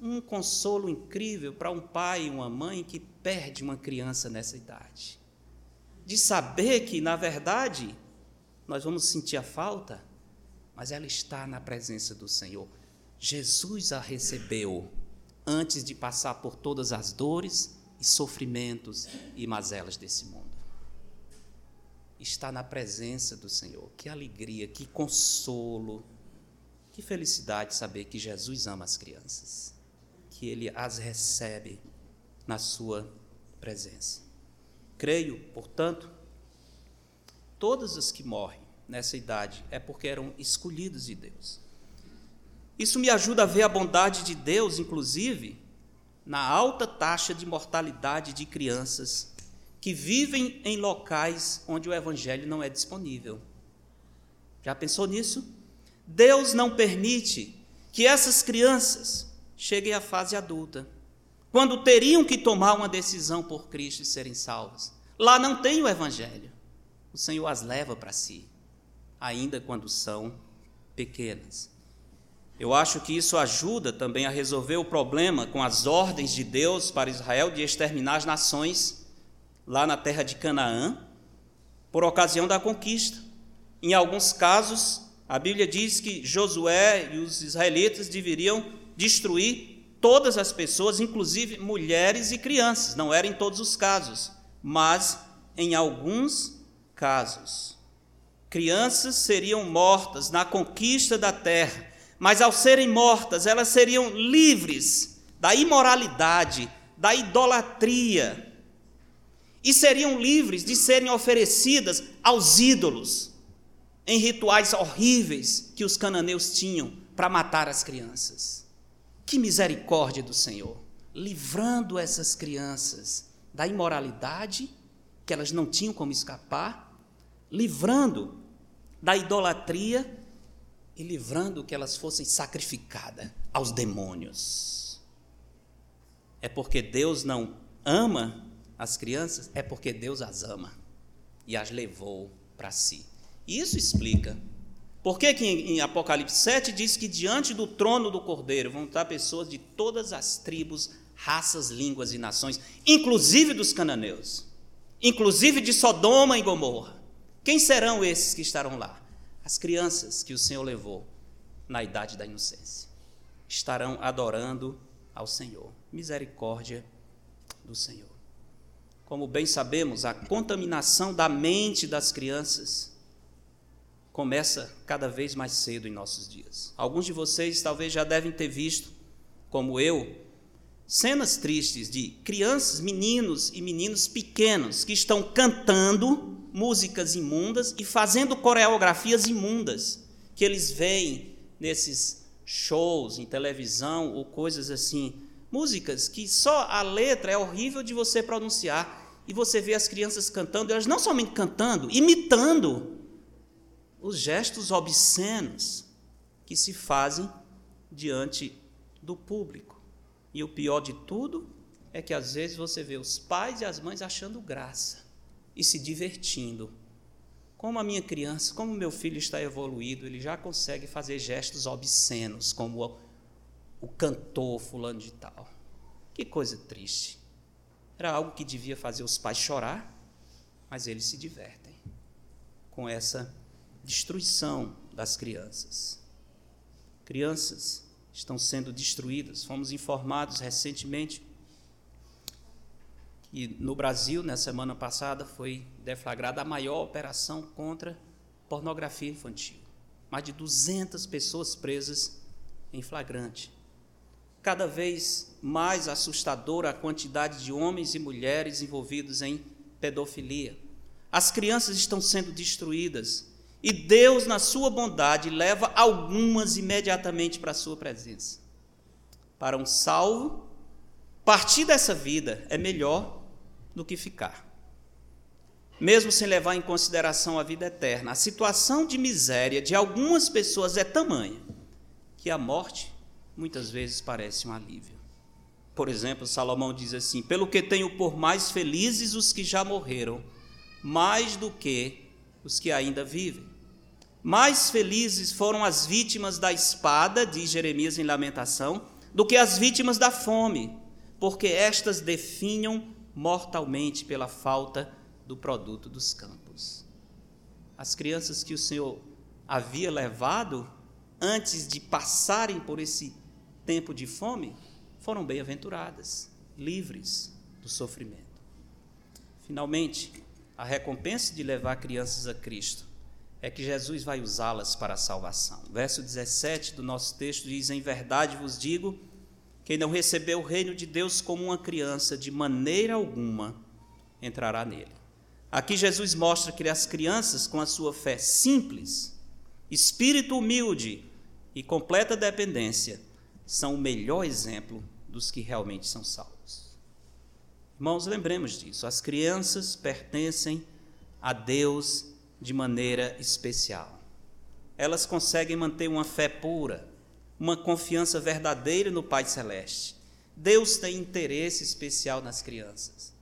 Um consolo incrível para um pai e uma mãe que perde uma criança nessa idade. De saber que, na verdade, nós vamos sentir a falta, mas ela está na presença do Senhor. Jesus a recebeu antes de passar por todas as dores e sofrimentos e mazelas desse mundo. Está na presença do Senhor. Que alegria, que consolo, que felicidade saber que Jesus ama as crianças, que Ele as recebe na Sua presença. Creio, portanto, todas as que morrem nessa idade é porque eram escolhidos de Deus. Isso me ajuda a ver a bondade de Deus, inclusive, na alta taxa de mortalidade de crianças que vivem em locais onde o evangelho não é disponível. Já pensou nisso? Deus não permite que essas crianças cheguem à fase adulta, quando teriam que tomar uma decisão por Cristo e serem salvas. Lá não tem o Evangelho. O Senhor as leva para si, ainda quando são pequenas. Eu acho que isso ajuda também a resolver o problema com as ordens de Deus para Israel de exterminar as nações lá na terra de Canaã, por ocasião da conquista. Em alguns casos, a Bíblia diz que Josué e os israelitas deveriam destruir todas as pessoas, inclusive mulheres e crianças. Não era em todos os casos, mas em alguns casos. Crianças seriam mortas na conquista da terra mas ao serem mortas, elas seriam livres da imoralidade, da idolatria, e seriam livres de serem oferecidas aos ídolos, em rituais horríveis que os cananeus tinham para matar as crianças. Que misericórdia do Senhor, livrando essas crianças da imoralidade, que elas não tinham como escapar, livrando da idolatria e livrando que elas fossem sacrificadas aos demônios. É porque Deus não ama as crianças, é porque Deus as ama e as levou para si. E isso explica por que, que em Apocalipse 7 diz que diante do trono do Cordeiro vão estar pessoas de todas as tribos, raças, línguas e nações, inclusive dos cananeus, inclusive de Sodoma e Gomorra. Quem serão esses que estarão lá? As crianças que o Senhor levou na idade da inocência estarão adorando ao Senhor. Misericórdia do Senhor. Como bem sabemos, a contaminação da mente das crianças começa cada vez mais cedo em nossos dias. Alguns de vocês talvez já devem ter visto, como eu, cenas tristes de crianças, meninos e meninos pequenos que estão cantando músicas imundas e fazendo coreografias imundas que eles veem nesses shows em televisão ou coisas assim. Músicas que só a letra é horrível de você pronunciar e você vê as crianças cantando, elas não somente cantando, imitando os gestos obscenos que se fazem diante do público. E o pior de tudo é que às vezes você vê os pais e as mães achando graça e se divertindo. Como a minha criança, como meu filho está evoluído, ele já consegue fazer gestos obscenos, como o, cantor fulano de tal. Que coisa triste. Era algo que devia fazer os pais chorar, mas eles se divertem com essa destruição das crianças. Crianças estão sendo destruídas. Fomos informados recentemente e no Brasil, na semana passada, foi deflagrada a maior operação contra pornografia infantil. Mais de 200 pessoas presas em flagrante. Cada vez mais assustadora a quantidade de homens e mulheres envolvidos em pedofilia. As crianças estão sendo destruídas e Deus, na sua bondade, leva algumas imediatamente para a sua presença. Para um salvo, partir dessa vida é melhor do que ficar. Mesmo sem levar em consideração a vida eterna, a situação de miséria de algumas pessoas é tamanha que a morte muitas vezes parece um alívio. Por exemplo, Salomão diz assim: Pelo que tenho por mais felizes os que já morreram, mais do que os que ainda vivem. Mais felizes foram as vítimas da espada, diz Jeremias em Lamentação, do que as vítimas da fome, porque estas definham mortalmente pela falta do produto dos campos. As crianças que o Senhor havia levado antes de passarem por esse tempo de fome foram bem-aventuradas, livres do sofrimento. Finalmente, a recompensa de levar crianças a Cristo é que Jesus vai usá-las para a salvação. Verso 17 do nosso texto diz: Em verdade vos digo quem não recebeu o reino de Deus como uma criança, de maneira alguma entrará nele. Aqui Jesus mostra que as crianças, com a sua fé simples, espírito humilde e completa dependência, são o melhor exemplo dos que realmente são salvos. Irmãos, lembremos disso. As crianças pertencem a Deus de maneira especial. elas conseguem manter uma fé pura, uma confiança verdadeira no Pai Celeste. Deus tem interesse especial nas crianças.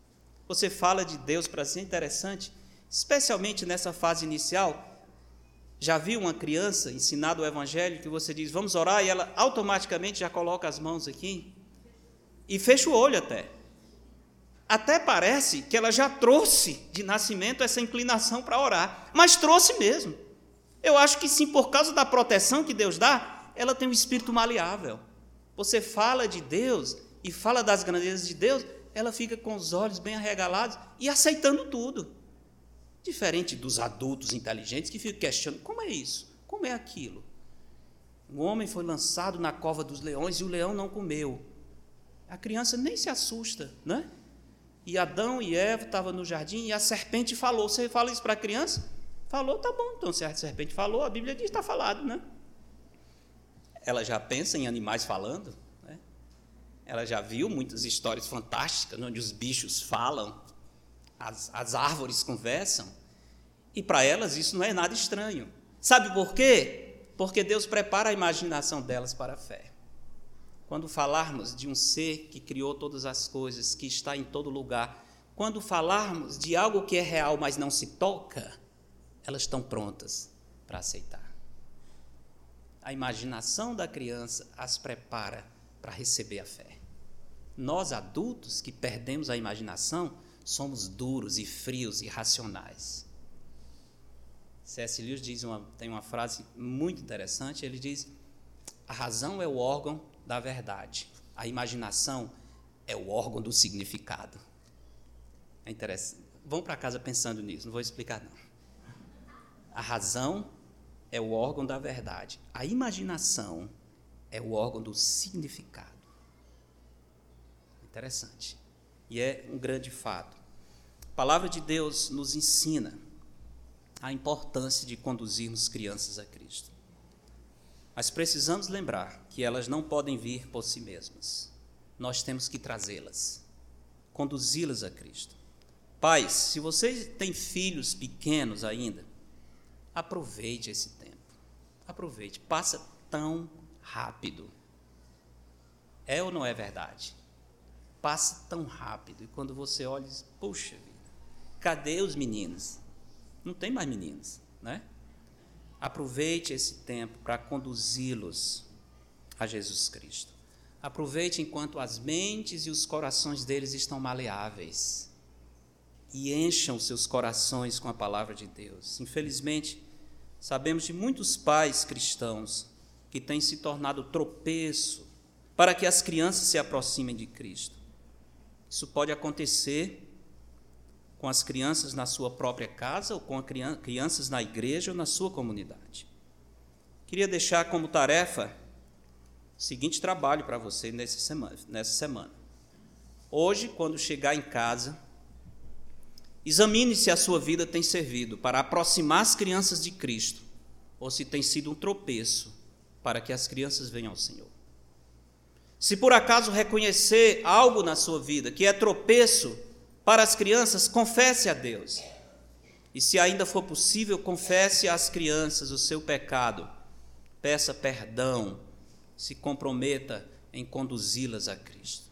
Você fala de Deus para ser interessante, especialmente nessa fase inicial. Já viu uma criança ensinado o evangelho que você diz, vamos orar, e ela automaticamente já coloca as mãos aqui e fecha o olho até. Até parece que ela já trouxe de nascimento essa inclinação para orar, mas trouxe mesmo. Eu acho que sim, por causa da proteção que Deus dá, ela tem um espírito maleável. Você fala de Deus e fala das grandezas de Deus, ela fica com os olhos bem arregalados e aceitando tudo. Diferente dos adultos inteligentes que ficam questionando: como é isso? Como é aquilo? Um homem foi lançado na cova dos leões e o leão não comeu. A criança nem se assusta, né? E Adão e Eva estavam no jardim e a serpente falou. Você fala isso para a criança? Falou, tá bom. Então, se a serpente falou, a Bíblia diz está falado, né? Ela já pensa em animais falando, né? Ela já viu muitas histórias fantásticas onde os bichos falam, as, as árvores conversam. E para elas isso não é nada estranho. Sabe por quê? Porque Deus prepara a imaginação delas para a fé. Quando falarmos de um ser que criou todas as coisas, que está em todo lugar, quando falarmos de algo que é real, mas não se toca, elas estão prontas para aceitar. A imaginação da criança as prepara para receber a fé. Nós adultos que perdemos a imaginação somos duros e frios e racionais. C.S. Lewis diz uma, tem uma frase muito interessante. Ele diz: a razão é o órgão da verdade. A imaginação é o órgão do significado. É interessante. Vão para casa pensando nisso, não vou explicar não. A razão é o órgão da verdade. A imaginação é o órgão do significado. Interessante. E é um grande fato. A palavra de Deus nos ensina a importância de conduzirmos crianças a Cristo. Mas precisamos lembrar que elas não podem vir por si mesmas. Nós temos que trazê-las, conduzi-las a Cristo. Pais, se vocês têm filhos pequenos ainda, aproveite esse tempo. Aproveite, passa tão rápido. É ou não é verdade? Passa tão rápido. E quando você olha, puxa cadê os meninos? Não tem mais meninos, né? Aproveite esse tempo para conduzi-los a Jesus Cristo. Aproveite enquanto as mentes e os corações deles estão maleáveis. E encham seus corações com a palavra de Deus. Infelizmente, sabemos de muitos pais cristãos que têm se tornado tropeço para que as crianças se aproximem de Cristo. Isso pode acontecer com as crianças na sua própria casa ou com criança, crianças na igreja ou na sua comunidade. Queria deixar como tarefa o seguinte trabalho para você nessa semana, nessa semana. Hoje, quando chegar em casa, examine se a sua vida tem servido para aproximar as crianças de Cristo ou se tem sido um tropeço para que as crianças venham ao Senhor. Se por acaso reconhecer algo na sua vida que é tropeço para as crianças, confesse a Deus. E se ainda for possível, confesse às crianças o seu pecado. Peça perdão, se comprometa em conduzi-las a Cristo.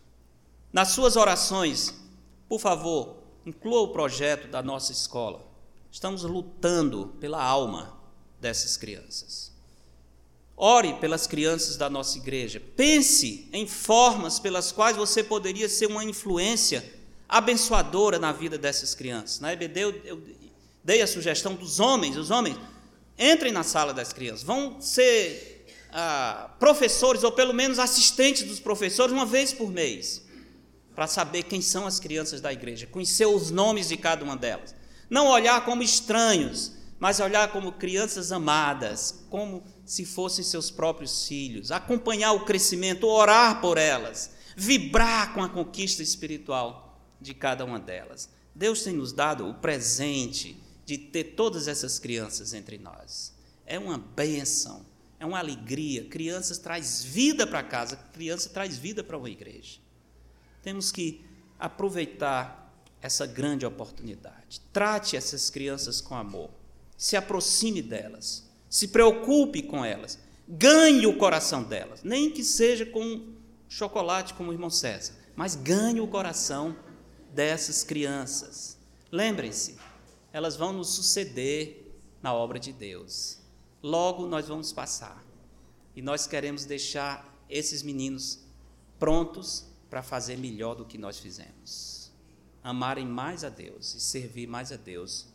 Nas suas orações, por favor, inclua o projeto da nossa escola. Estamos lutando pela alma dessas crianças. Ore pelas crianças da nossa igreja. Pense em formas pelas quais você poderia ser uma influência abençoadora na vida dessas crianças. Na EBD eu, eu dei a sugestão dos homens, os homens, entrem na sala das crianças, vão ser ah, professores ou pelo menos assistentes dos professores uma vez por mês, para saber quem são as crianças da igreja, conhecer os nomes de cada uma delas. Não olhar como estranhos, mas olhar como crianças amadas, como se fossem seus próprios filhos, acompanhar o crescimento, orar por elas, vibrar com a conquista espiritual de cada uma delas. Deus tem nos dado o presente de ter todas essas crianças entre nós. É uma bênção, é uma alegria. Crianças traz vida para casa, criança traz vida para uma igreja. Temos que aproveitar essa grande oportunidade. Trate essas crianças com amor. Se aproxime delas. Se preocupe com elas. Ganhe o coração delas. Nem que seja com chocolate, como o irmão César. Mas ganhe o coração dessas crianças. Lembrem-se, elas vão nos suceder na obra de Deus. Logo nós vamos passar. E nós queremos deixar esses meninos prontos para fazer melhor do que nós fizemos. Amarem mais a Deus e servir mais a Deus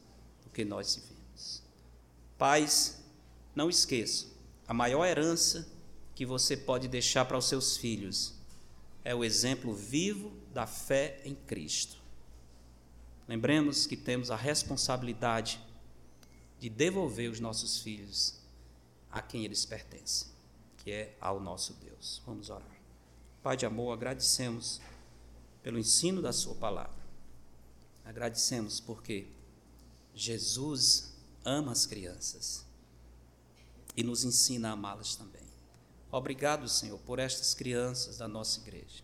do que nós servimos. Pais, não esqueçam, a maior herança que você pode deixar para os seus filhos é o exemplo vivo da fé em Cristo. Lembremos que temos a responsabilidade de devolver os nossos filhos a quem eles pertencem, que é ao nosso Deus. Vamos orar. Pai de amor, agradecemos pelo ensino da Sua palavra. Agradecemos porque Jesus ama as crianças e nos ensina a amá-las também. Obrigado, Senhor, por estas crianças da nossa igreja.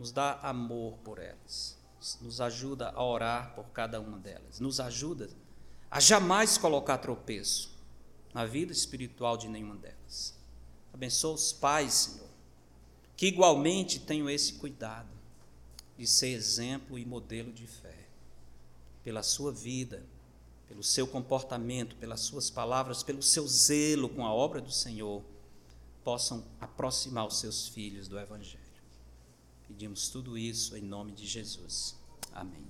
Nos dá amor por elas. Nos ajuda a orar por cada uma delas. Nos ajuda a jamais colocar tropeço na vida espiritual de nenhuma delas. Abençoa os pais, Senhor, que igualmente tenham esse cuidado de ser exemplo e modelo de fé. Pela sua vida, pelo seu comportamento, pelas suas palavras, pelo seu zelo com a obra do Senhor possam aproximar os seus filhos do Evangelho. Pedimos tudo isso em nome de Jesus. Amém.